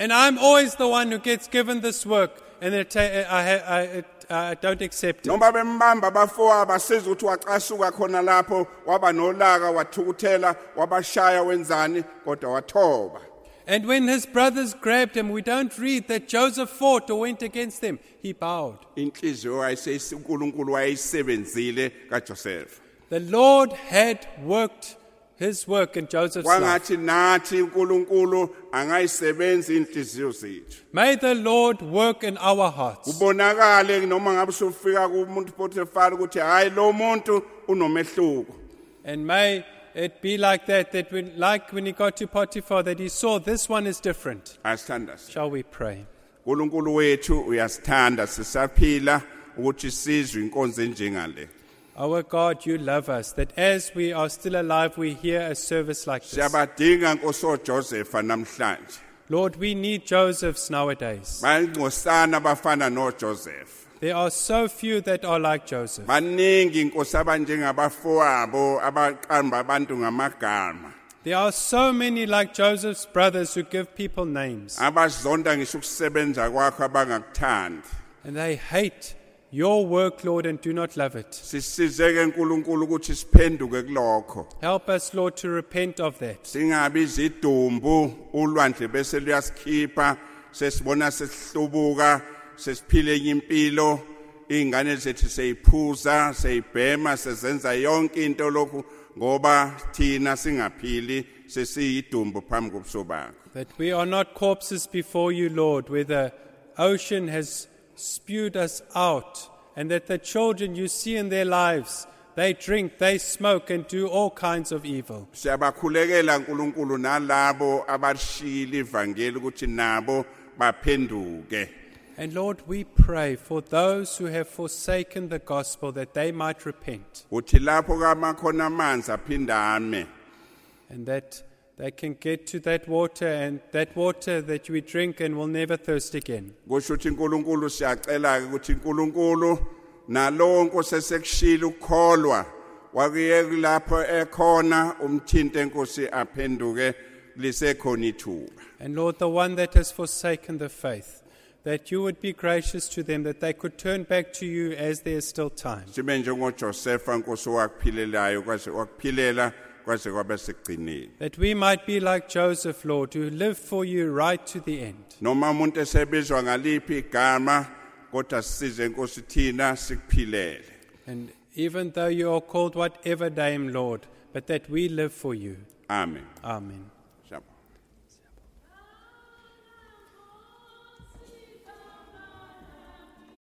and I'm always the one who gets given this work, and ta- uh, I, ha- I, it, I don't accept it. noma bembamba abafowabo asiza ukuthi wacasuka khona lapho waba nolaka wathukuthela wabashaya wenzani kodwa wathoba And when his brothers grabbed him, we don't read that Joseph fought or went against them. He bowed. inhliziyo wayeseyis- uNkulunkulu wayisebenzile kaJoseph The Lord had worked his work in Joseph's life. kwangathi nathi uNkulunkulu angayisebenzi inhliziyo zethu May the Lord work in our hearts. ubonakale noma ngabe sufika kumuntu Potiphar ukuthi hayi lo muntu unomehluko And may it be like that, that when, like when he got to Potiphar, that he saw this one is different. asithanda Shall we pray? uNkulunkulu wethu uyasithanda sisaphila ukuthi sizwe inkonzo enjengale Our God, you love us, that as we are still alive, we hear a service like this. siyabadinga nkosi Joseph namhlanje Lord, we need Josephs nowadays. bayingcosana abafana noJoseph There are so few that are like Joseph. baningi inkosi abanjengabafowabo abaqamba abantu ngamagama There are so many like Joseph's brothers who give people names, abazonda ngisho ukusebenza kwakho abangakuthandi and they hate your work, Lord, and do not love it. sisizeke uNkulunkulu ukuthi siphenduke kulokho Help us, Lord, to repent of that. singabi izidumbu ulwandle bese luyasikhipha sesibona sesihlubuka sesiphile enye impilo zethu seyiphuza seyibhema sezenza yonke into lokhu ngoba thina singaphili sesiyidumbu phambi kobuso bakho That we are not corpses before you, Lord, where the ocean has spewed us out, and that the children you see in their lives, they drink, they smoke, and do all kinds of evil. siyabakhulekela uNkulunkulu nalabo abashiyile ivangeli ukuthi nabo baphenduke And Lord, we pray for those who have forsaken the gospel that they might repent. Uthi lapho kamakhona amanzi aphindame and that they can get to that water and that water that we drink and will never thirst again. kusho ukuthi uNkulunkulu siyacela ke ukuthi uNkulunkulu nalonke osesekushila ukukholwa wakuyeka lapho ekhona umthinte enkosi aphenduke lisekhona ithuba. And Lord, the one that has forsaken the faith, that you would be gracious to them, that they could turn back to you as there is still time. sibe njengoJosepha nkosi wakuphilelayo kwaze wakuphilela kwaze kwabe sekugcinile That we might be like Joseph, Lord, who lived for you right to the end. noma umuntu esebizwa ngaliphi igama kodwa sisize inkosi thina sikuphilele And even though you are called whatever name, Lord, but that we live for you. amen Amen.